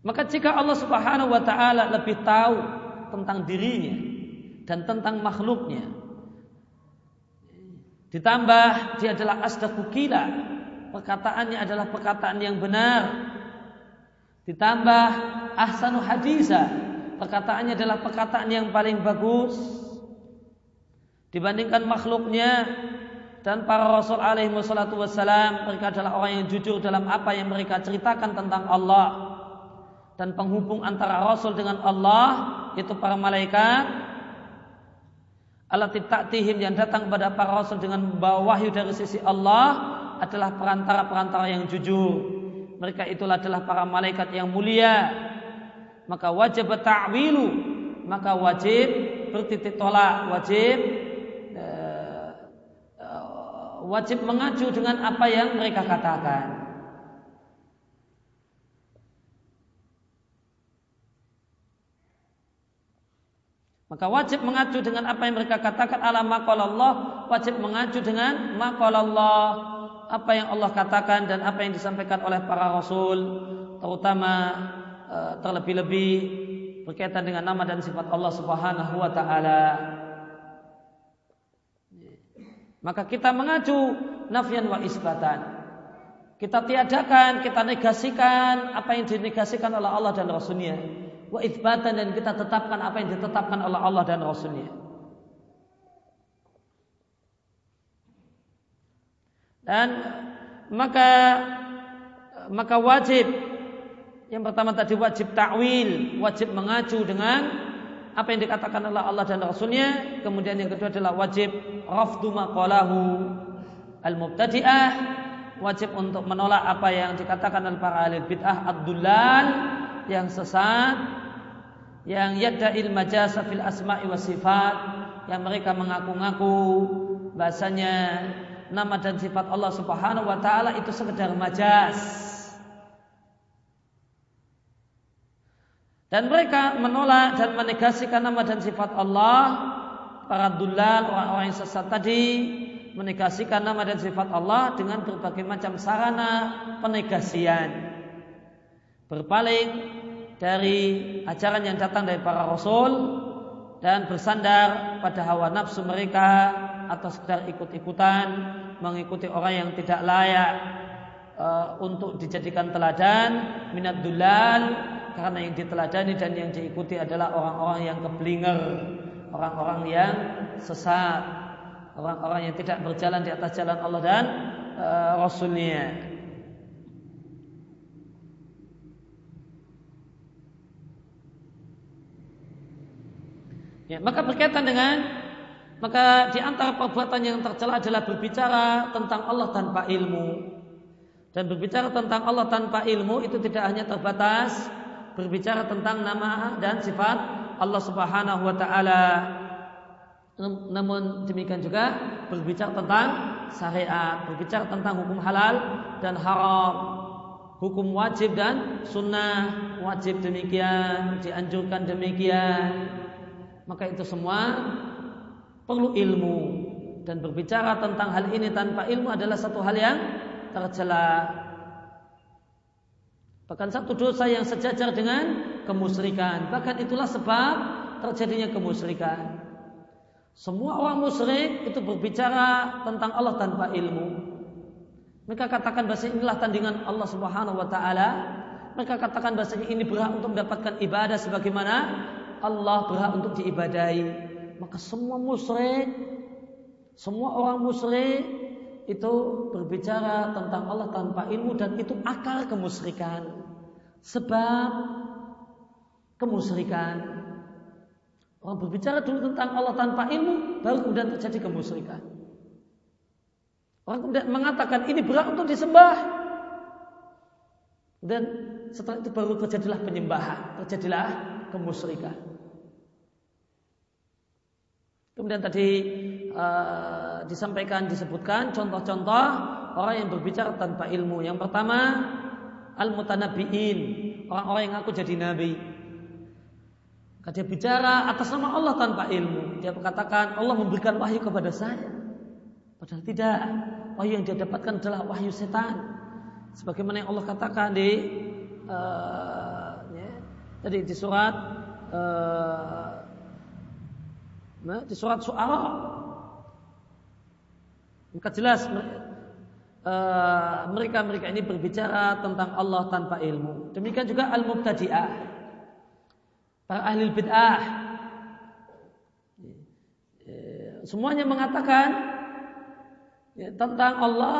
Maka jika Allah Subhanahu wa taala lebih tahu tentang dirinya dan tentang makhluknya ditambah dia adalah asdaqu perkataannya adalah perkataan yang benar Ditambah ahsanu hadisa. Perkataannya adalah perkataan yang paling bagus. dibandingkan makhluknya dan para rasul alaihi wassalatu wassalam mereka adalah orang yang jujur dalam apa yang mereka ceritakan tentang Allah dan penghubung antara rasul dengan Allah itu para malaikat alat ta'tihim yang datang kepada para rasul dengan membawa wahyu dari sisi Allah adalah perantara-perantara yang jujur mereka itulah adalah para malaikat yang mulia. Maka wajib ta'wilu maka wajib bertitik tolak. Wajib wajib mengacu dengan apa yang mereka katakan. Maka wajib mengacu dengan apa yang mereka katakan. Ala Allah wajib mengacu dengan Allah apa yang Allah katakan dan apa yang disampaikan oleh para rasul, terutama eh, terlebih-lebih berkaitan dengan nama dan sifat Allah Subhanahu wa taala. Maka kita mengacu nafian wa isbatan. Kita tiadakan, kita negasikan apa yang dinegasikan oleh Allah dan Rasulnya. Wa isbatan dan kita tetapkan apa yang ditetapkan oleh Allah dan Rasulnya. Dan maka maka wajib yang pertama tadi wajib takwil, wajib mengacu dengan apa yang dikatakan oleh Allah dan Rasulnya. Kemudian yang kedua adalah wajib rafdu maqalahu al-mubtadi'ah. Wajib untuk menolak apa yang dikatakan oleh para ahli bid'ah ad-dullal yang sesat yang yadda'il majasa fil asma'i wa sifat yang mereka mengaku-ngaku bahasanya nama dan sifat Allah Subhanahu wa taala itu sekedar majas Dan mereka menolak dan menegasikan nama dan sifat Allah. Para dulal, orang-orang yang sesat tadi menegasikan nama dan sifat Allah dengan berbagai macam sarana penegasian. Berpaling dari ajaran yang datang dari para rasul dan bersandar pada hawa nafsu mereka atau sekedar ikut-ikutan mengikuti orang yang tidak layak uh, untuk dijadikan teladan minat dulal karena yang diteladani dan yang diikuti adalah orang-orang yang keblinger, orang-orang yang sesat, orang-orang yang tidak berjalan di atas jalan Allah dan uh, Rasulnya. Ya, maka berkaitan dengan maka di antara perbuatan yang tercela adalah berbicara tentang Allah tanpa ilmu. Dan berbicara tentang Allah tanpa ilmu itu tidak hanya terbatas berbicara tentang nama dan sifat Allah Subhanahu wa taala. Namun demikian juga berbicara tentang syariat, berbicara tentang hukum halal dan haram, hukum wajib dan sunnah, wajib demikian, dianjurkan demikian. Maka itu semua perlu ilmu dan berbicara tentang hal ini tanpa ilmu adalah satu hal yang tercela Bahkan satu dosa yang sejajar dengan kemusyrikan. Bahkan itulah sebab terjadinya kemusyrikan. Semua orang musyrik itu berbicara tentang Allah tanpa ilmu. Mereka katakan bahasa inilah tandingan Allah Subhanahu wa taala. Mereka katakan bahasa ini berhak untuk mendapatkan ibadah sebagaimana Allah berhak untuk diibadahi. Maka semua musyrik, semua orang musyrik itu berbicara tentang Allah tanpa ilmu dan itu akar kemusyrikan. Sebab kemusyrikan. Orang berbicara dulu tentang Allah tanpa ilmu, baru kemudian terjadi kemusyrikan. Orang kemudian mengatakan ini berat untuk disembah. Dan setelah itu baru terjadilah penyembahan, terjadilah kemusyrikan. Kemudian tadi uh, disampaikan disebutkan contoh-contoh orang yang berbicara tanpa ilmu. Yang pertama al-mutanabbiin, orang-orang yang aku jadi nabi. Dia bicara atas nama Allah tanpa ilmu. Dia berkatakan Allah memberikan wahyu kepada saya. Padahal tidak. Wahyu yang dia dapatkan adalah wahyu setan. Sebagaimana yang Allah katakan di uh, ya, tadi di surat uh, Nah, di surat Suara maka jelas eh, mereka-mereka ini berbicara tentang Allah tanpa ilmu. Demikian juga al-mubtadi'ah. Para ahli bid'ah. semuanya mengatakan ya, tentang Allah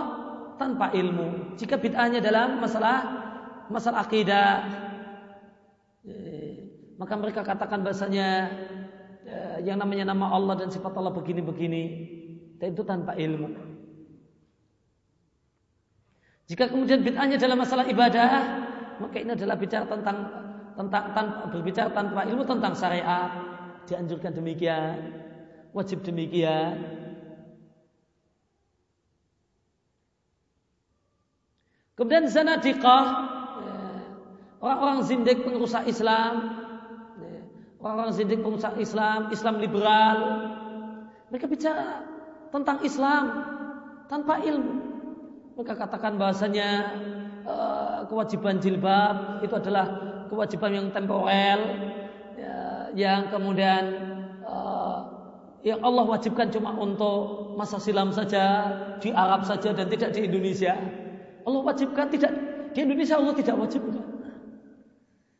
tanpa ilmu. Jika bid'ahnya dalam masalah masalah akidah, ya, maka mereka katakan bahasanya ya, yang namanya nama Allah dan sifat Allah begini-begini, dan itu tanpa ilmu. Jika kemudian bid'ahnya dalam masalah ibadah, maka ini adalah bicara tentang tentang tan, berbicara tanpa ilmu tentang syariat, dianjurkan demikian, wajib demikian. Kemudian zanadiqah ya, orang-orang zindik pengusaha Islam, orang-orang zindik pengusaha Islam, Islam liberal, mereka bicara tentang Islam tanpa ilmu. Mereka katakan bahasanya uh, kewajiban jilbab itu adalah kewajiban yang temporer, ya, yang kemudian uh, yang Allah wajibkan cuma untuk masa silam saja, di Arab saja dan tidak di Indonesia. Allah wajibkan tidak di Indonesia Allah tidak wajibkan.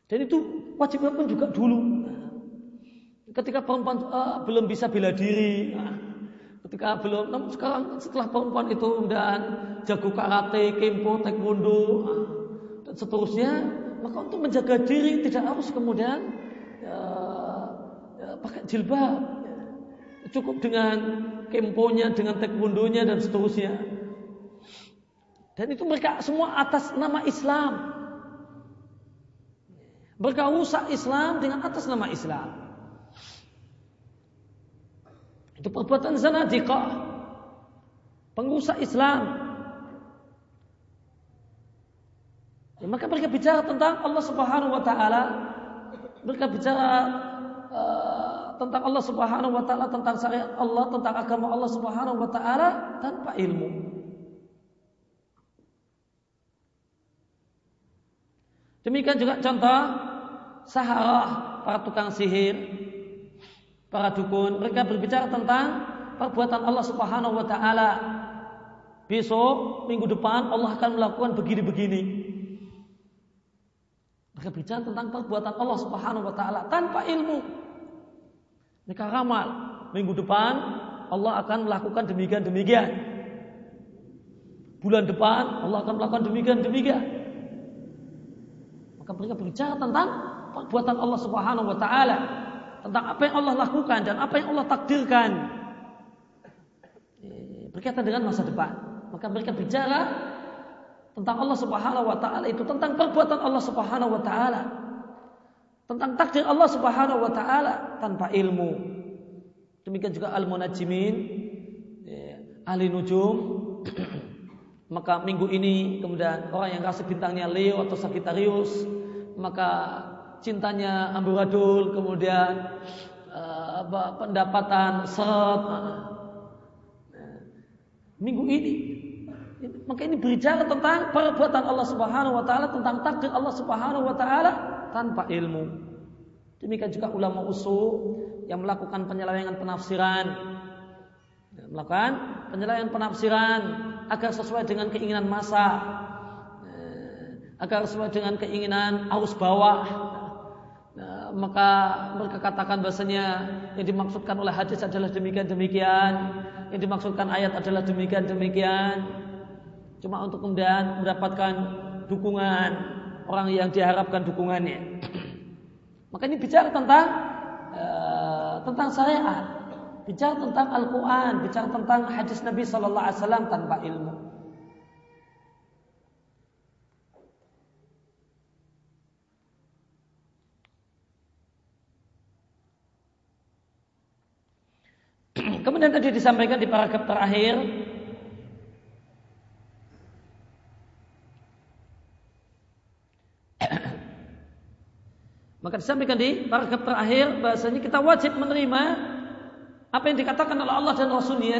Dan itu wajibnya pun juga dulu. Ketika perempuan uh, belum bisa bela diri, ketika belum, namun sekarang setelah perempuan itu dan jago karate, kempo, taekwondo dan seterusnya, maka untuk menjaga diri tidak harus kemudian ya, pakai jilbab. Cukup dengan kemponya, dengan taekwondonya dan seterusnya. Dan itu mereka semua atas nama Islam. Mereka rusak Islam dengan atas nama Islam. Itu perbuatan zanadiqah. Pengrusak Islam. Ya, maka mereka bicara tentang Allah Subhanahu wa taala. Mereka bicara uh, tentang Allah Subhanahu wa taala, tentang syariat Allah, tentang agama Allah Subhanahu wa taala tanpa ilmu. Demikian juga contoh saharah para tukang sihir, para dukun, mereka berbicara tentang perbuatan Allah Subhanahu wa taala. Besok, minggu depan Allah akan melakukan begini-begini. Mereka bicara tentang perbuatan Allah Subhanahu wa taala tanpa ilmu. Mereka ramal, minggu depan Allah akan melakukan demikian-demikian. Bulan depan Allah akan melakukan demikian-demikian. Maka mereka berbicara tentang perbuatan Allah Subhanahu wa taala, tentang apa yang Allah lakukan dan apa yang Allah takdirkan eh, berkaitan dengan masa depan. Maka mereka bicara tentang Allah Subhanahu wa taala itu tentang perbuatan Allah Subhanahu wa taala. Tentang takdir Allah Subhanahu wa taala tanpa ilmu. Demikian juga al-munajjimin eh, ahli nujum maka minggu ini kemudian orang yang kasih bintangnya Leo atau Sagittarius maka cintanya amburadul kemudian uh, pendapatan seret. Minggu ini maka ini berbicara tentang perbuatan Allah Subhanahu wa taala tentang takdir Allah Subhanahu wa taala tanpa ilmu. Demikian juga ulama usul yang melakukan penyelewengan penafsiran. Melakukan penyelewengan penafsiran agar sesuai dengan keinginan masa, eh, agar sesuai dengan keinginan aus bawah. Maka mereka katakan bahasanya yang dimaksudkan oleh hadis adalah demikian demikian, yang dimaksudkan ayat adalah demikian demikian. Cuma untuk kemudian mendapatkan dukungan orang yang diharapkan dukungannya. Maka ini bicara tentang uh, tentang syariat bicara tentang Al-Quran, bicara tentang hadis Nabi Sallallahu Alaihi Wasallam tanpa ilmu. Kemudian tadi disampaikan di paragraf terakhir Maka disampaikan di paragraf terakhir bahasanya kita wajib menerima apa yang dikatakan oleh Allah dan Rasulnya.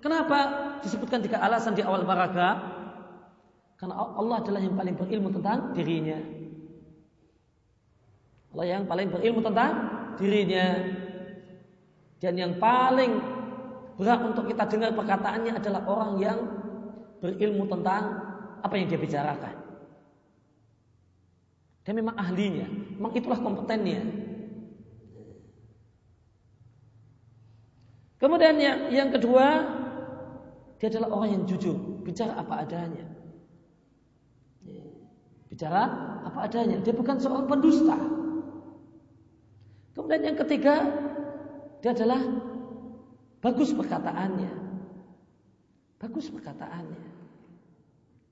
Kenapa disebutkan tiga alasan di awal paragraf? Karena Allah adalah yang paling berilmu tentang dirinya. Allah yang paling berilmu tentang dirinya. Dan yang paling berat untuk kita dengar perkataannya adalah orang yang berilmu tentang apa yang dia bicarakan. Dia memang ahlinya, memang itulah kompetennya. Kemudian yang, yang kedua, dia adalah orang yang jujur, bicara apa adanya. Bicara apa adanya, dia bukan seorang pendusta. Kemudian yang ketiga, dia adalah bagus perkataannya. Bagus perkataannya.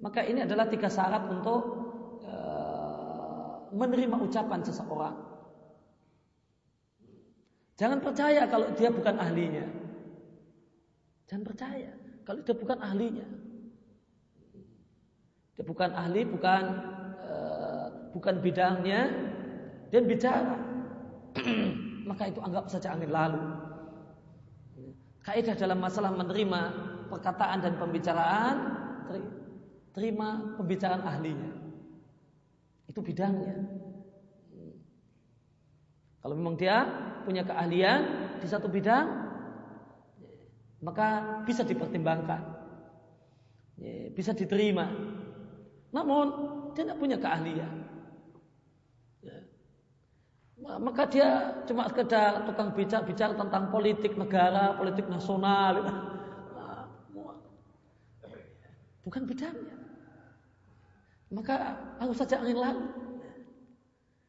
Maka ini adalah tiga syarat untuk uh, menerima ucapan seseorang. Jangan percaya kalau dia bukan ahlinya. Jangan percaya kalau dia bukan ahlinya. Dia bukan ahli, bukan uh, bukan bidangnya, dan bicara. Maka itu anggap saja angin lalu. Kaidah dalam masalah menerima perkataan dan pembicaraan, terima pembicaraan ahlinya. Itu bidangnya. Kalau memang dia punya keahlian di satu bidang, maka bisa dipertimbangkan, bisa diterima. Namun dia tidak punya keahlian. Maka dia cuma sekedar tukang bicara bicara tentang politik negara, politik nasional, bukan bidangnya. Maka harus saja angin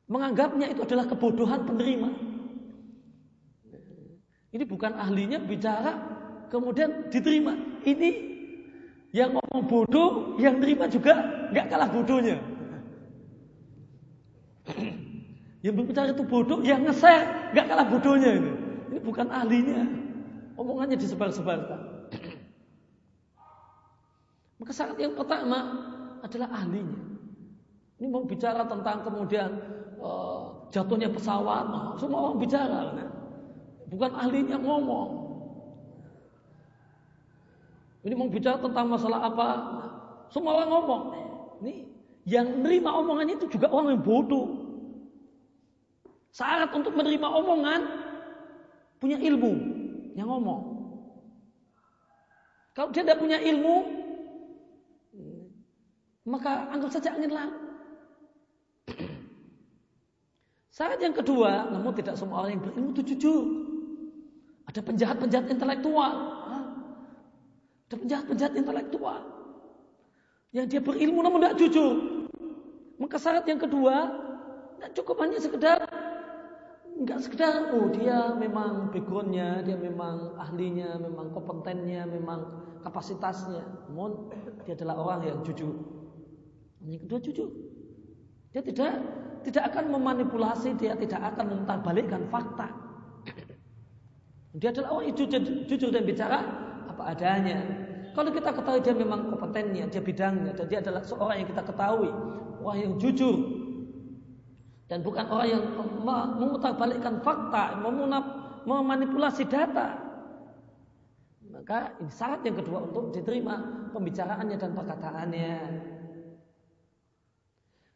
menganggapnya itu adalah kebodohan penerima. Ini bukan ahlinya bicara kemudian diterima. Ini yang ngomong bodoh, yang terima juga nggak kalah bodohnya. Yang berbicara itu bodoh, yang ngeser nggak kalah bodohnya ini. Ini bukan ahlinya. Omongannya disebar-sebarkan. Maka syarat yang pertama adalah ahlinya. Ini mau bicara tentang kemudian uh, jatuhnya pesawat, nah, semua orang bicara, kan? bukan ahlinya ngomong. Ini mau bicara tentang masalah apa, nah, semua orang ngomong. Ini yang menerima omongannya itu juga orang yang bodoh. Syarat untuk menerima omongan punya ilmu yang ngomong. Kalau dia tidak punya ilmu, maka anggap saja angin lalu. Syarat yang kedua, namun tidak semua orang yang berilmu itu jujur. Ada penjahat-penjahat intelektual. Ada penjahat-penjahat intelektual. Yang dia berilmu namun tidak jujur. Maka syarat yang kedua, tidak cukup hanya sekedar Enggak sekedar oh dia memang backgroundnya, dia memang ahlinya, memang kompetennya, memang kapasitasnya. Namun dia adalah orang yang jujur. Yang kedua jujur. Dia tidak tidak akan memanipulasi, dia tidak akan memutarbalikkan fakta. Dia adalah orang jujur, jujur dan bicara apa adanya. Kalau kita ketahui dia memang kompetennya, dia bidangnya, dan dia adalah seorang yang kita ketahui, orang yang jujur, dan bukan orang yang memutarbalikkan fakta, memanipulasi data. Maka syarat yang kedua untuk diterima pembicaraannya dan perkataannya.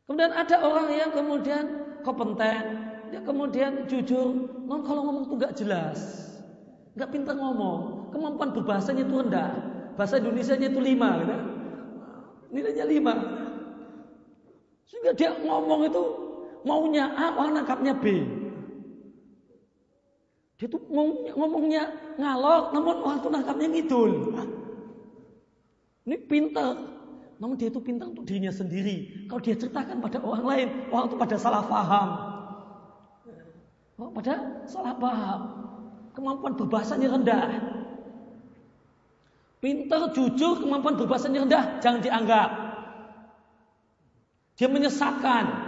Kemudian ada orang yang kemudian kompeten, dia kemudian jujur, non kalau ngomong itu nggak jelas, nggak pintar ngomong, kemampuan berbahasanya itu rendah, bahasa Indonesia-nya itu lima, gitu. nilainya lima, sehingga dia ngomong itu maunya A, orang nangkapnya B. Dia tuh ngomongnya ngalor, namun orang itu nangkapnya ngidul. Ini pintar, namun dia itu pintar untuk dirinya sendiri. Kalau dia ceritakan pada orang lain, orang itu pada salah paham. Oh, pada salah paham. Kemampuan berbahasanya rendah. Pintar, jujur, kemampuan berbahasanya rendah, jangan dianggap. Dia menyesatkan.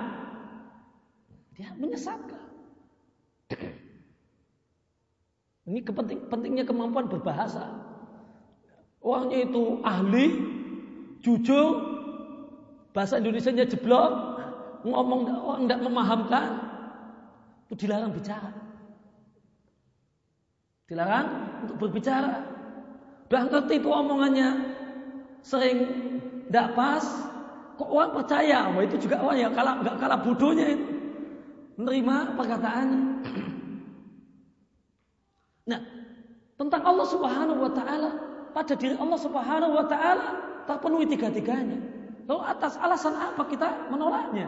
Dia menyesatkan. Ini kepenting, pentingnya kemampuan berbahasa. Orangnya itu ahli, jujur, bahasa Indonesia-nya jeblok, ngomong oh, tidak memahamkan, itu dilarang bicara. Dilarang untuk berbicara. Udah ngerti itu omongannya sering tidak pas, kok orang percaya? Wah itu juga orang yang kalah nggak kalah bodohnya itu. Menerima perkataannya. Nah, tentang Allah Subhanahu wa taala, pada diri Allah Subhanahu wa taala terpenuhi tiga-tiganya. Lalu atas alasan apa kita menolaknya?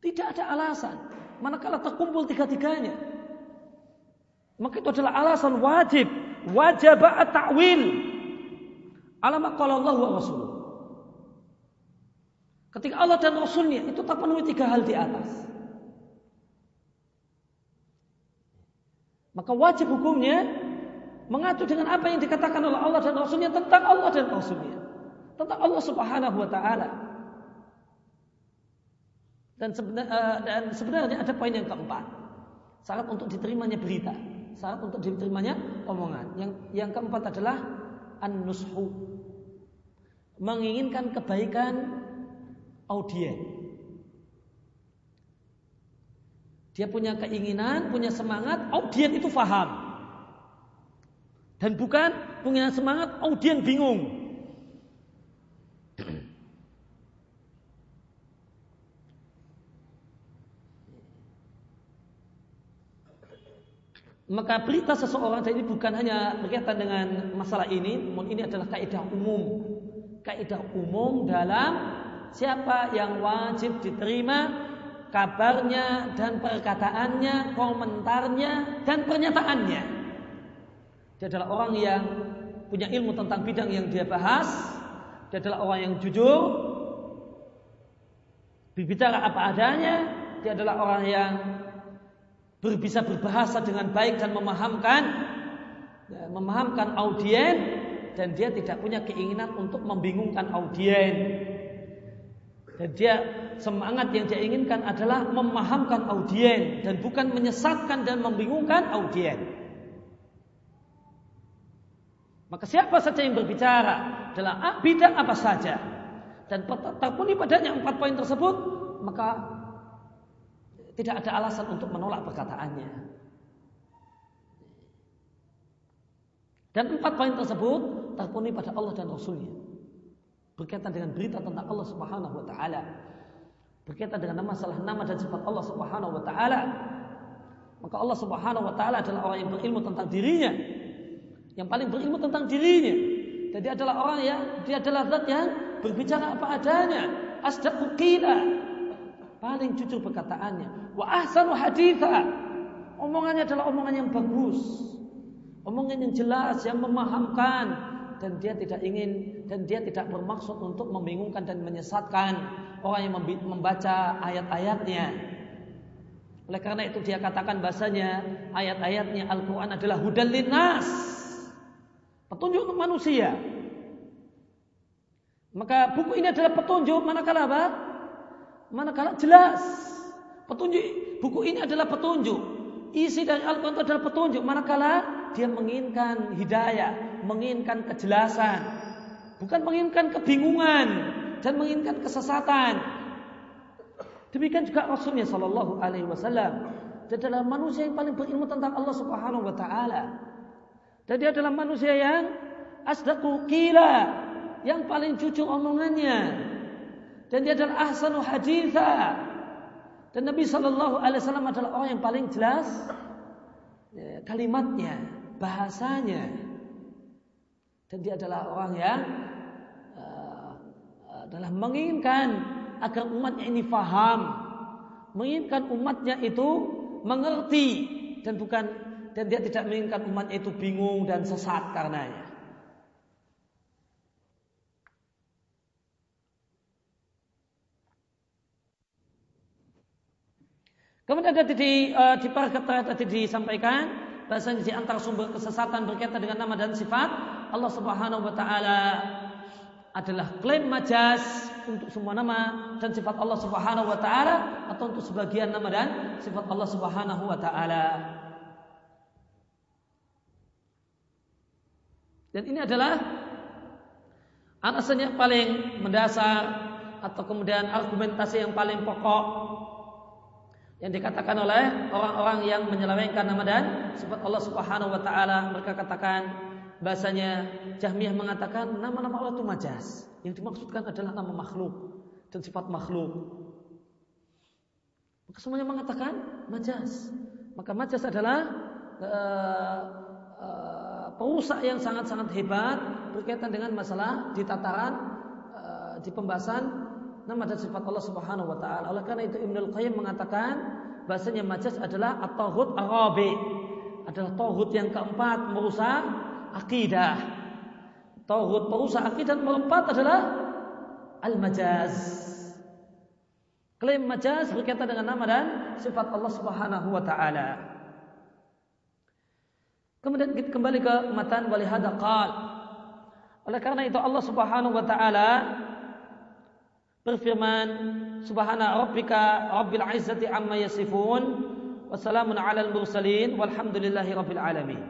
Tidak ada alasan. Manakala terkumpul tiga-tiganya. Maka itu adalah alasan wajib. Wajib at-ta'wil. Alamak kalau Allah wa. Ketika Allah dan Rasulnya itu terpenuhi tiga hal di atas. Maka wajib hukumnya mengacu dengan apa yang dikatakan oleh Allah dan Rasulnya tentang Allah dan Rasulnya. Tentang Allah subhanahu wa ta'ala. Dan, eh, dan sebenarnya ada poin yang keempat. Syarat untuk diterimanya berita. Syarat untuk diterimanya omongan. Yang yang keempat adalah an-nushu. Menginginkan kebaikan audien. Dia punya keinginan, punya semangat, audien itu faham. Dan bukan punya semangat, audien bingung. Maka berita seseorang ini bukan hanya berkaitan dengan masalah ini, namun ini adalah kaidah umum. Kaidah umum dalam siapa yang wajib diterima kabarnya dan perkataannya, komentarnya dan pernyataannya. Dia adalah orang yang punya ilmu tentang bidang yang dia bahas. Dia adalah orang yang jujur, berbicara apa adanya. Dia adalah orang yang bisa berbahasa dengan baik dan memahamkan ya, memahamkan audien dan dia tidak punya keinginan untuk membingungkan audien. Dan dia semangat yang dia inginkan adalah memahamkan audien dan bukan menyesatkan dan membingungkan audien. Maka siapa saja yang berbicara adalah bidang apa saja dan terpenuhi padanya empat poin tersebut, maka tidak ada alasan untuk menolak perkataannya. Dan empat poin tersebut terpenuhi pada Allah dan Rasulnya berkaitan dengan berita tentang Allah Subhanahu wa taala. Berkaitan dengan masalah nama dan sifat Allah Subhanahu wa taala. Maka Allah Subhanahu wa taala adalah orang yang berilmu tentang dirinya. Yang paling berilmu tentang dirinya. Jadi adalah orang yang dia adalah zat yang berbicara apa adanya. Asdaqu qila. Paling jujur perkataannya. Wa ahsanu haditha. Omongannya adalah omongan yang bagus. Omongan yang jelas, yang memahamkan, dan dia tidak ingin dan dia tidak bermaksud untuk membingungkan dan menyesatkan orang yang membaca ayat-ayatnya. Oleh karena itu dia katakan bahasanya ayat-ayatnya Al-Quran adalah hudan linnas. Petunjuk untuk manusia. Maka buku ini adalah petunjuk manakala apa? Manakala jelas. Petunjuk buku ini adalah petunjuk. Isi dari Al-Quran adalah petunjuk manakala dia menginginkan hidayah, menginginkan kejelasan, bukan menginginkan kebingungan dan menginginkan kesesatan. Demikian juga Rasulnya Shallallahu Alaihi Wasallam. Dia adalah manusia yang paling berilmu tentang Allah Subhanahu Wa Taala. Dan dia adalah manusia yang asdaku kila, yang paling jujur omongannya. Dan dia adalah ahsanu haditha. Dan Nabi Shallallahu Alaihi Wasallam adalah orang yang paling jelas ya, kalimatnya bahasanya. Dan dia adalah orang yang uh, adalah menginginkan agar umatnya ini faham, menginginkan umatnya itu mengerti dan bukan dan dia tidak menginginkan umatnya itu bingung dan sesat karenanya. Kemudian tadi di, uh, di paragraf tadi disampaikan bahasanya di antara sumber kesesatan berkaitan dengan nama dan sifat Allah Subhanahu wa taala adalah klaim majas untuk semua nama dan sifat Allah Subhanahu wa taala atau untuk sebagian nama dan sifat Allah Subhanahu wa taala. Dan ini adalah alasan yang paling mendasar atau kemudian argumentasi yang paling pokok yang dikatakan oleh orang-orang yang menyelewengkan nama dan sifat Allah Subhanahu wa taala mereka katakan bahasanya Jahmiyah mengatakan nama-nama Allah itu majas. Yang dimaksudkan adalah nama makhluk dan sifat makhluk. Maka semuanya mengatakan majas. Maka majas adalah uh, uh, perusak yang sangat-sangat hebat berkaitan dengan masalah di tataran uh, di pembahasan nama dan sifat Allah Subhanahu wa taala. Oleh karena itu Ibnu Qayyim mengatakan bahasanya majas adalah at-taghut arabi adalah tauhid yang keempat merusak akidah. Tauhid perusak akidah yang keempat adalah al-majaz. Klaim majaz berkaitan dengan nama dan sifat Allah Subhanahu wa taala. Kemudian kita kembali ke matan walihada qal. Oleh karena itu Allah Subhanahu wa taala berfirman Subhana rabbika rabbil izzati amma yasifun wassalamun alal mursalin walhamdulillahi rabbil alamin.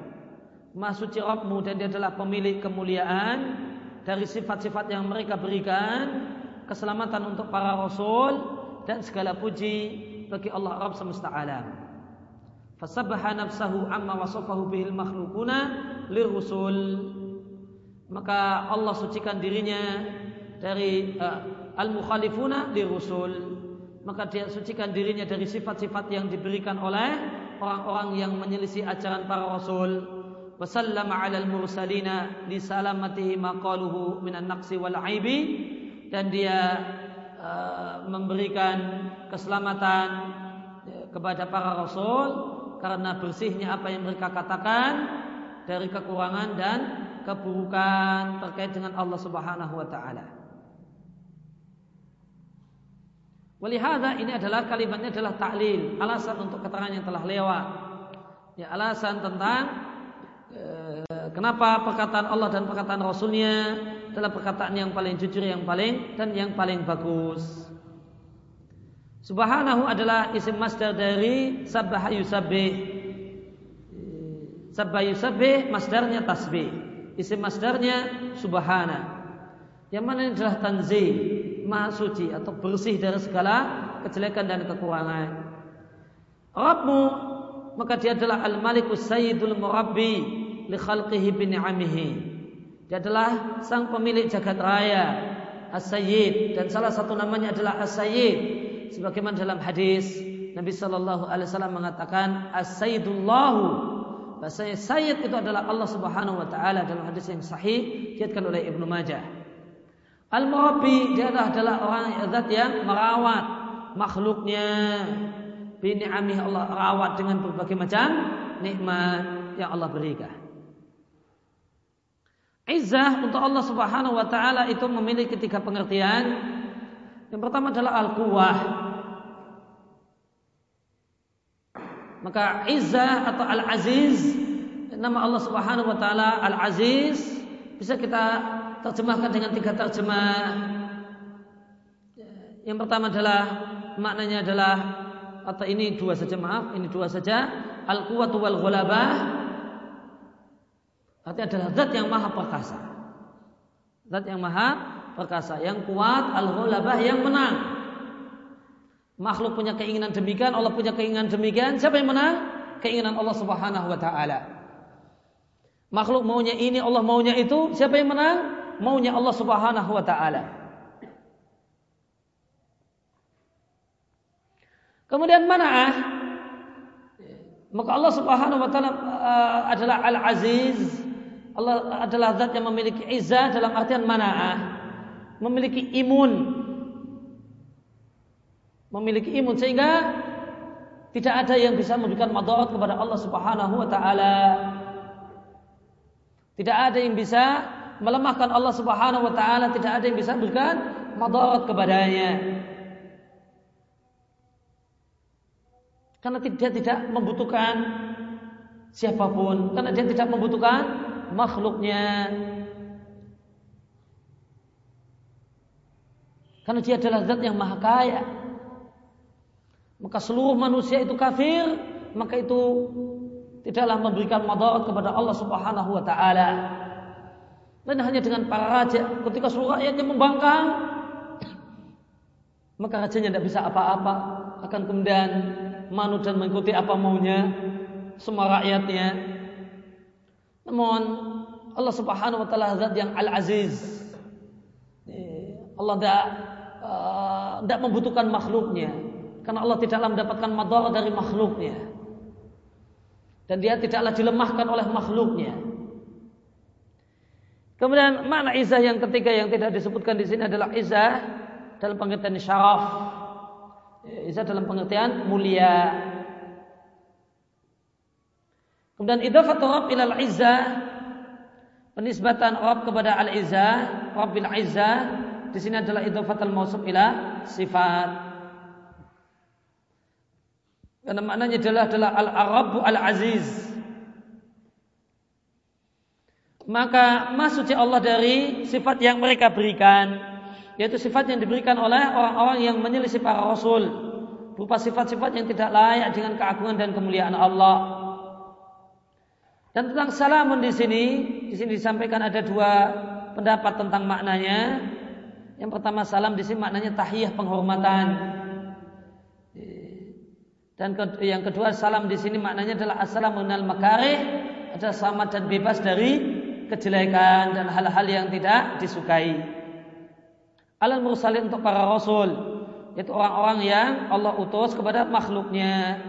Maha suci Rabbmu dan dia adalah pemilik kemuliaan dari sifat-sifat yang mereka berikan keselamatan untuk para rasul dan segala puji bagi Allah Rabb semesta alam. Fasabbaha nafsahu amma wasafahu bihil makhlukuna lirusul. Maka Allah sucikan dirinya dari uh, al-mukhalifuna lirusul. Maka dia sucikan dirinya dari sifat-sifat yang diberikan oleh orang-orang yang menyelisih ajaran para rasul. Wasallama 'alal mursalina li salamatihi maqaluhu minan naqsi wal aibi dan dia Eh, memberikan keselamatan ya, kepada para rasul karena bersihnya apa yang mereka katakan dari kekurangan dan keburukan terkait dengan Allah Subhanahu wa taala. Walihada ini adalah kalimatnya adalah taklil, alasan untuk keterangan yang telah lewat. Ya, alasan tentang eh, kenapa perkataan Allah dan perkataan Rasulnya adalah perkataan yang paling jujur, yang paling dan yang paling bagus. Subhanahu adalah isim masdar dari sabbah yusabbih. Sabbah yusabbih masdarnya tasbih. Isim masdarnya subhana. Yang mana adalah tanzih, maha suci atau bersih dari segala kejelekan dan kekurangan. Rabbmu maka dia adalah al-malikus sayyidul murabbi li khalqihi bi ni'amihi dia adalah sang pemilik jagat raya, As-Sayyid dan salah satu namanya adalah As-Sayyid. Sebagaimana dalam hadis Nabi Shallallahu Alaihi Wasallam mengatakan As-Sayyidullahu. Bahasanya Sayyid itu adalah Allah Subhanahu Wa Taala dalam hadis yang sahih diatkan oleh Ibnu Majah. Al-Murabbi dia adalah, orang zat yang merawat makhluknya. Bini amih Allah rawat dengan berbagai macam nikmat yang Allah berikan. Izzah untuk Allah Subhanahu wa taala itu memiliki tiga pengertian. Yang pertama adalah al-quwah. Maka izzah atau al-aziz nama Allah Subhanahu wa taala al-aziz bisa kita terjemahkan dengan tiga terjemah. Yang pertama adalah maknanya adalah atau ini dua saja maaf, ini dua saja al-quwwatu wal ghulabah Artinya adalah zat yang maha perkasa. Zat yang maha perkasa, yang kuat, al-ghulabah yang menang. Makhluk punya keinginan demikian, Allah punya keinginan demikian. Siapa yang menang? Keinginan Allah Subhanahu wa taala. Makhluk maunya ini, Allah maunya itu. Siapa yang menang? Maunya Allah Subhanahu wa taala. Kemudian mana'ah maka Allah Subhanahu wa taala uh, adalah Al-Aziz Allah adalah zat yang memiliki izah dalam artian mana'ah. Memiliki imun. Memiliki imun sehingga tidak ada yang bisa memberikan madarat kepada Allah Subhanahu wa taala. Tidak ada yang bisa melemahkan Allah Subhanahu wa taala, tidak ada yang bisa memberikan madarat kepadanya. Karena dia tidak membutuhkan siapa pun, karena dia tidak membutuhkan makhluknya. Karena dia adalah zat yang maha kaya. Maka seluruh manusia itu kafir, maka itu tidaklah memberikan madarat kepada Allah Subhanahu wa taala. Dan hanya dengan para raja ketika seluruh rakyatnya membangkang maka rajanya tidak bisa apa-apa akan kemudian manut dan mengikuti apa maunya semua rakyatnya namun Allah Subhanahu wa taala zat yang Al-Aziz. Allah tidak tidak uh, membutuhkan makhluknya karena Allah tidaklah mendapatkan madar dari makhluknya. Dan dia tidaklah dilemahkan oleh makhluknya. Kemudian makna izah yang ketiga yang tidak disebutkan di sini adalah izah dalam pengertian syaraf. Izah dalam pengertian mulia. Kemudian idhafatu Rabb ilal izzah penisbatan Rabb kepada al-izzah, Rabbil izzah di sini adalah idhafatul mausuf ila sifat. Karena maknanya adalah adalah al-Arabu al-Aziz. Maka maksudnya Allah dari sifat yang mereka berikan yaitu sifat yang diberikan oleh orang-orang yang menyelisih para rasul berupa sifat-sifat yang tidak layak dengan keagungan dan kemuliaan Allah. Dan tentang salamun di sini, di sini disampaikan ada dua pendapat tentang maknanya. Yang pertama salam di sini maknanya tahiyah penghormatan. Dan yang kedua salam di sini maknanya adalah assalamu al makarih, adalah selamat dan bebas dari kejelekan dan hal-hal yang tidak disukai. Alal mursalin untuk para rasul, yaitu orang-orang yang Allah utus kepada makhluknya.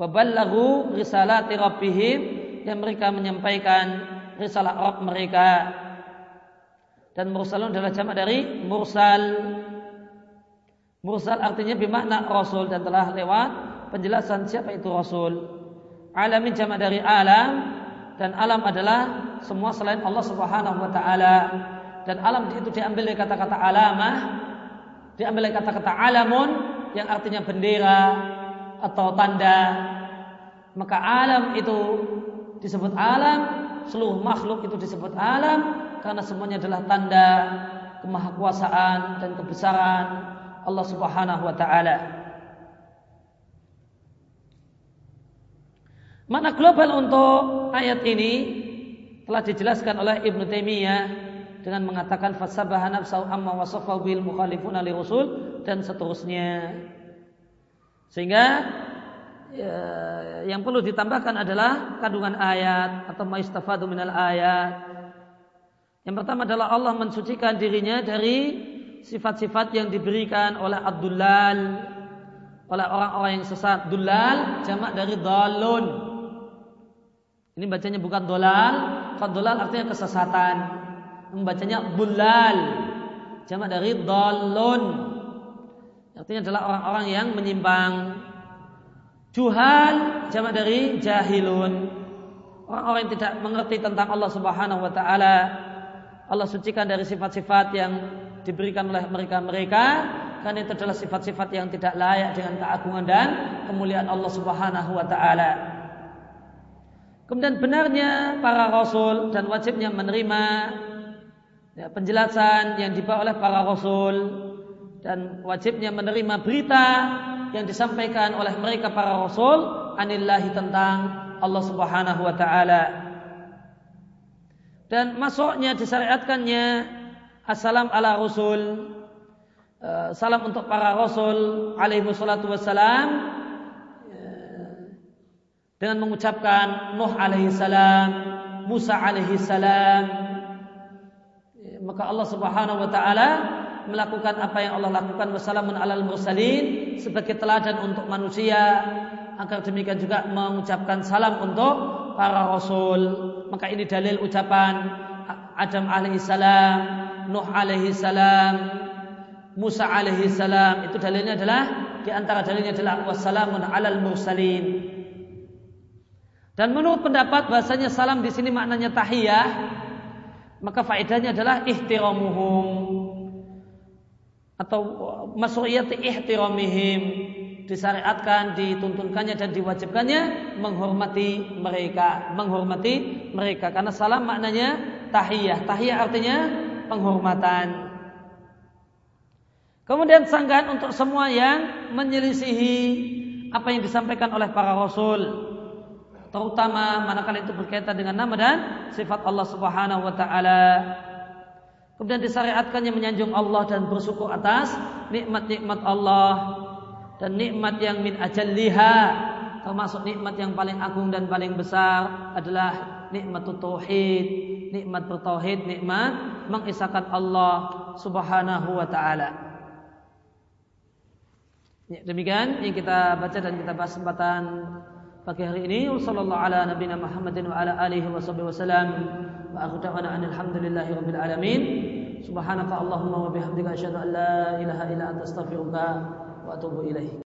Waballahu risalati rabbihim yang mereka menyampaikan risalah Rabb mereka. Dan mursalun adalah jamak dari mursal. Mursal artinya bermakna rasul dan telah lewat penjelasan siapa itu Rasul. Alamin jamak dari alam dan alam adalah semua selain Allah Subhanahu wa taala. Dan alam itu diambil dari kata-kata alamah, diambil dari kata-kata alamun yang artinya bendera atau tanda. Maka alam itu disebut alam, seluruh makhluk itu disebut alam karena semuanya adalah tanda kemahakuasaan dan kebesaran Allah Subhanahu wa taala. Makna global untuk ayat ini telah dijelaskan oleh Ibnu Taimiyah dengan mengatakan fasabaha nafsau amma wasafa bil mukhalifuna li rasul dan seterusnya. Sehingga ya, yang perlu ditambahkan adalah kandungan ayat atau maistafadu minal ayat. Yang pertama adalah Allah mensucikan dirinya dari sifat-sifat yang diberikan oleh Abdullah oleh orang-orang yang sesat. Dulal jamak dari dalun ini bacanya bukan dolal, kalau artinya kesesatan. Membacanya bulal, jamak dari dolon. Artinya adalah orang-orang yang menyimpang. Juhal, jamak dari jahilun. Orang-orang yang tidak mengerti tentang Allah Subhanahu wa taala. Allah sucikan dari sifat-sifat yang diberikan oleh mereka-mereka karena itu adalah sifat-sifat yang tidak layak dengan keagungan dan kemuliaan Allah Subhanahu wa taala. Kemudian benarnya para rasul dan wajibnya menerima ya, penjelasan yang dibawa oleh para rasul dan wajibnya menerima berita yang disampaikan oleh mereka para rasul anillahi tentang Allah Subhanahu wa taala. Dan masuknya disyariatkannya assalam ala rasul eh, salam untuk para rasul alaihi wassalatu wassalam dengan mengucapkan Nuh alaihi salam, Musa alaihi salam, maka Allah Subhanahu wa taala melakukan apa yang Allah lakukan. Wassalamun alal mursalin sebagai teladan untuk manusia. Agar demikian juga mengucapkan salam untuk para rasul. Maka ini dalil ucapan Adam alaihi salam Nuh alaihi salam Musa alaihi salam. Itu dalilnya adalah di antara dalilnya adalah wassalamun alal mursalin dan menurut pendapat bahasanya salam di sini maknanya tahiyah, maka faedahnya adalah ihtiramuhum atau masruiyati ihtiramihim disyariatkan, dituntunkannya dan diwajibkannya menghormati mereka, menghormati mereka karena salam maknanya tahiyah. Tahiyah artinya penghormatan. Kemudian sanggahan untuk semua yang menyelisihi apa yang disampaikan oleh para rasul terutama manakala itu berkaitan dengan nama dan sifat Allah Subhanahu wa taala. Kemudian disyariatkannya menyanjung Allah dan bersyukur atas nikmat-nikmat Allah dan nikmat yang min ajalliha termasuk nikmat yang paling agung dan paling besar adalah nikmat tauhid, nikmat bertauhid, nikmat mengisahkan Allah Subhanahu wa taala. Ya, demikian yang kita baca dan kita bahas kesempatan pagi hari ini sallallahu ala nabiyina Muhammadin wa ala alihi wa sahbihi wasallam wa akhu da'wana alhamdulillahi rabbil alamin subhanaka allahumma wa bihamdika asyhadu an la ilaha illa anta astaghfiruka wa atubu ilaik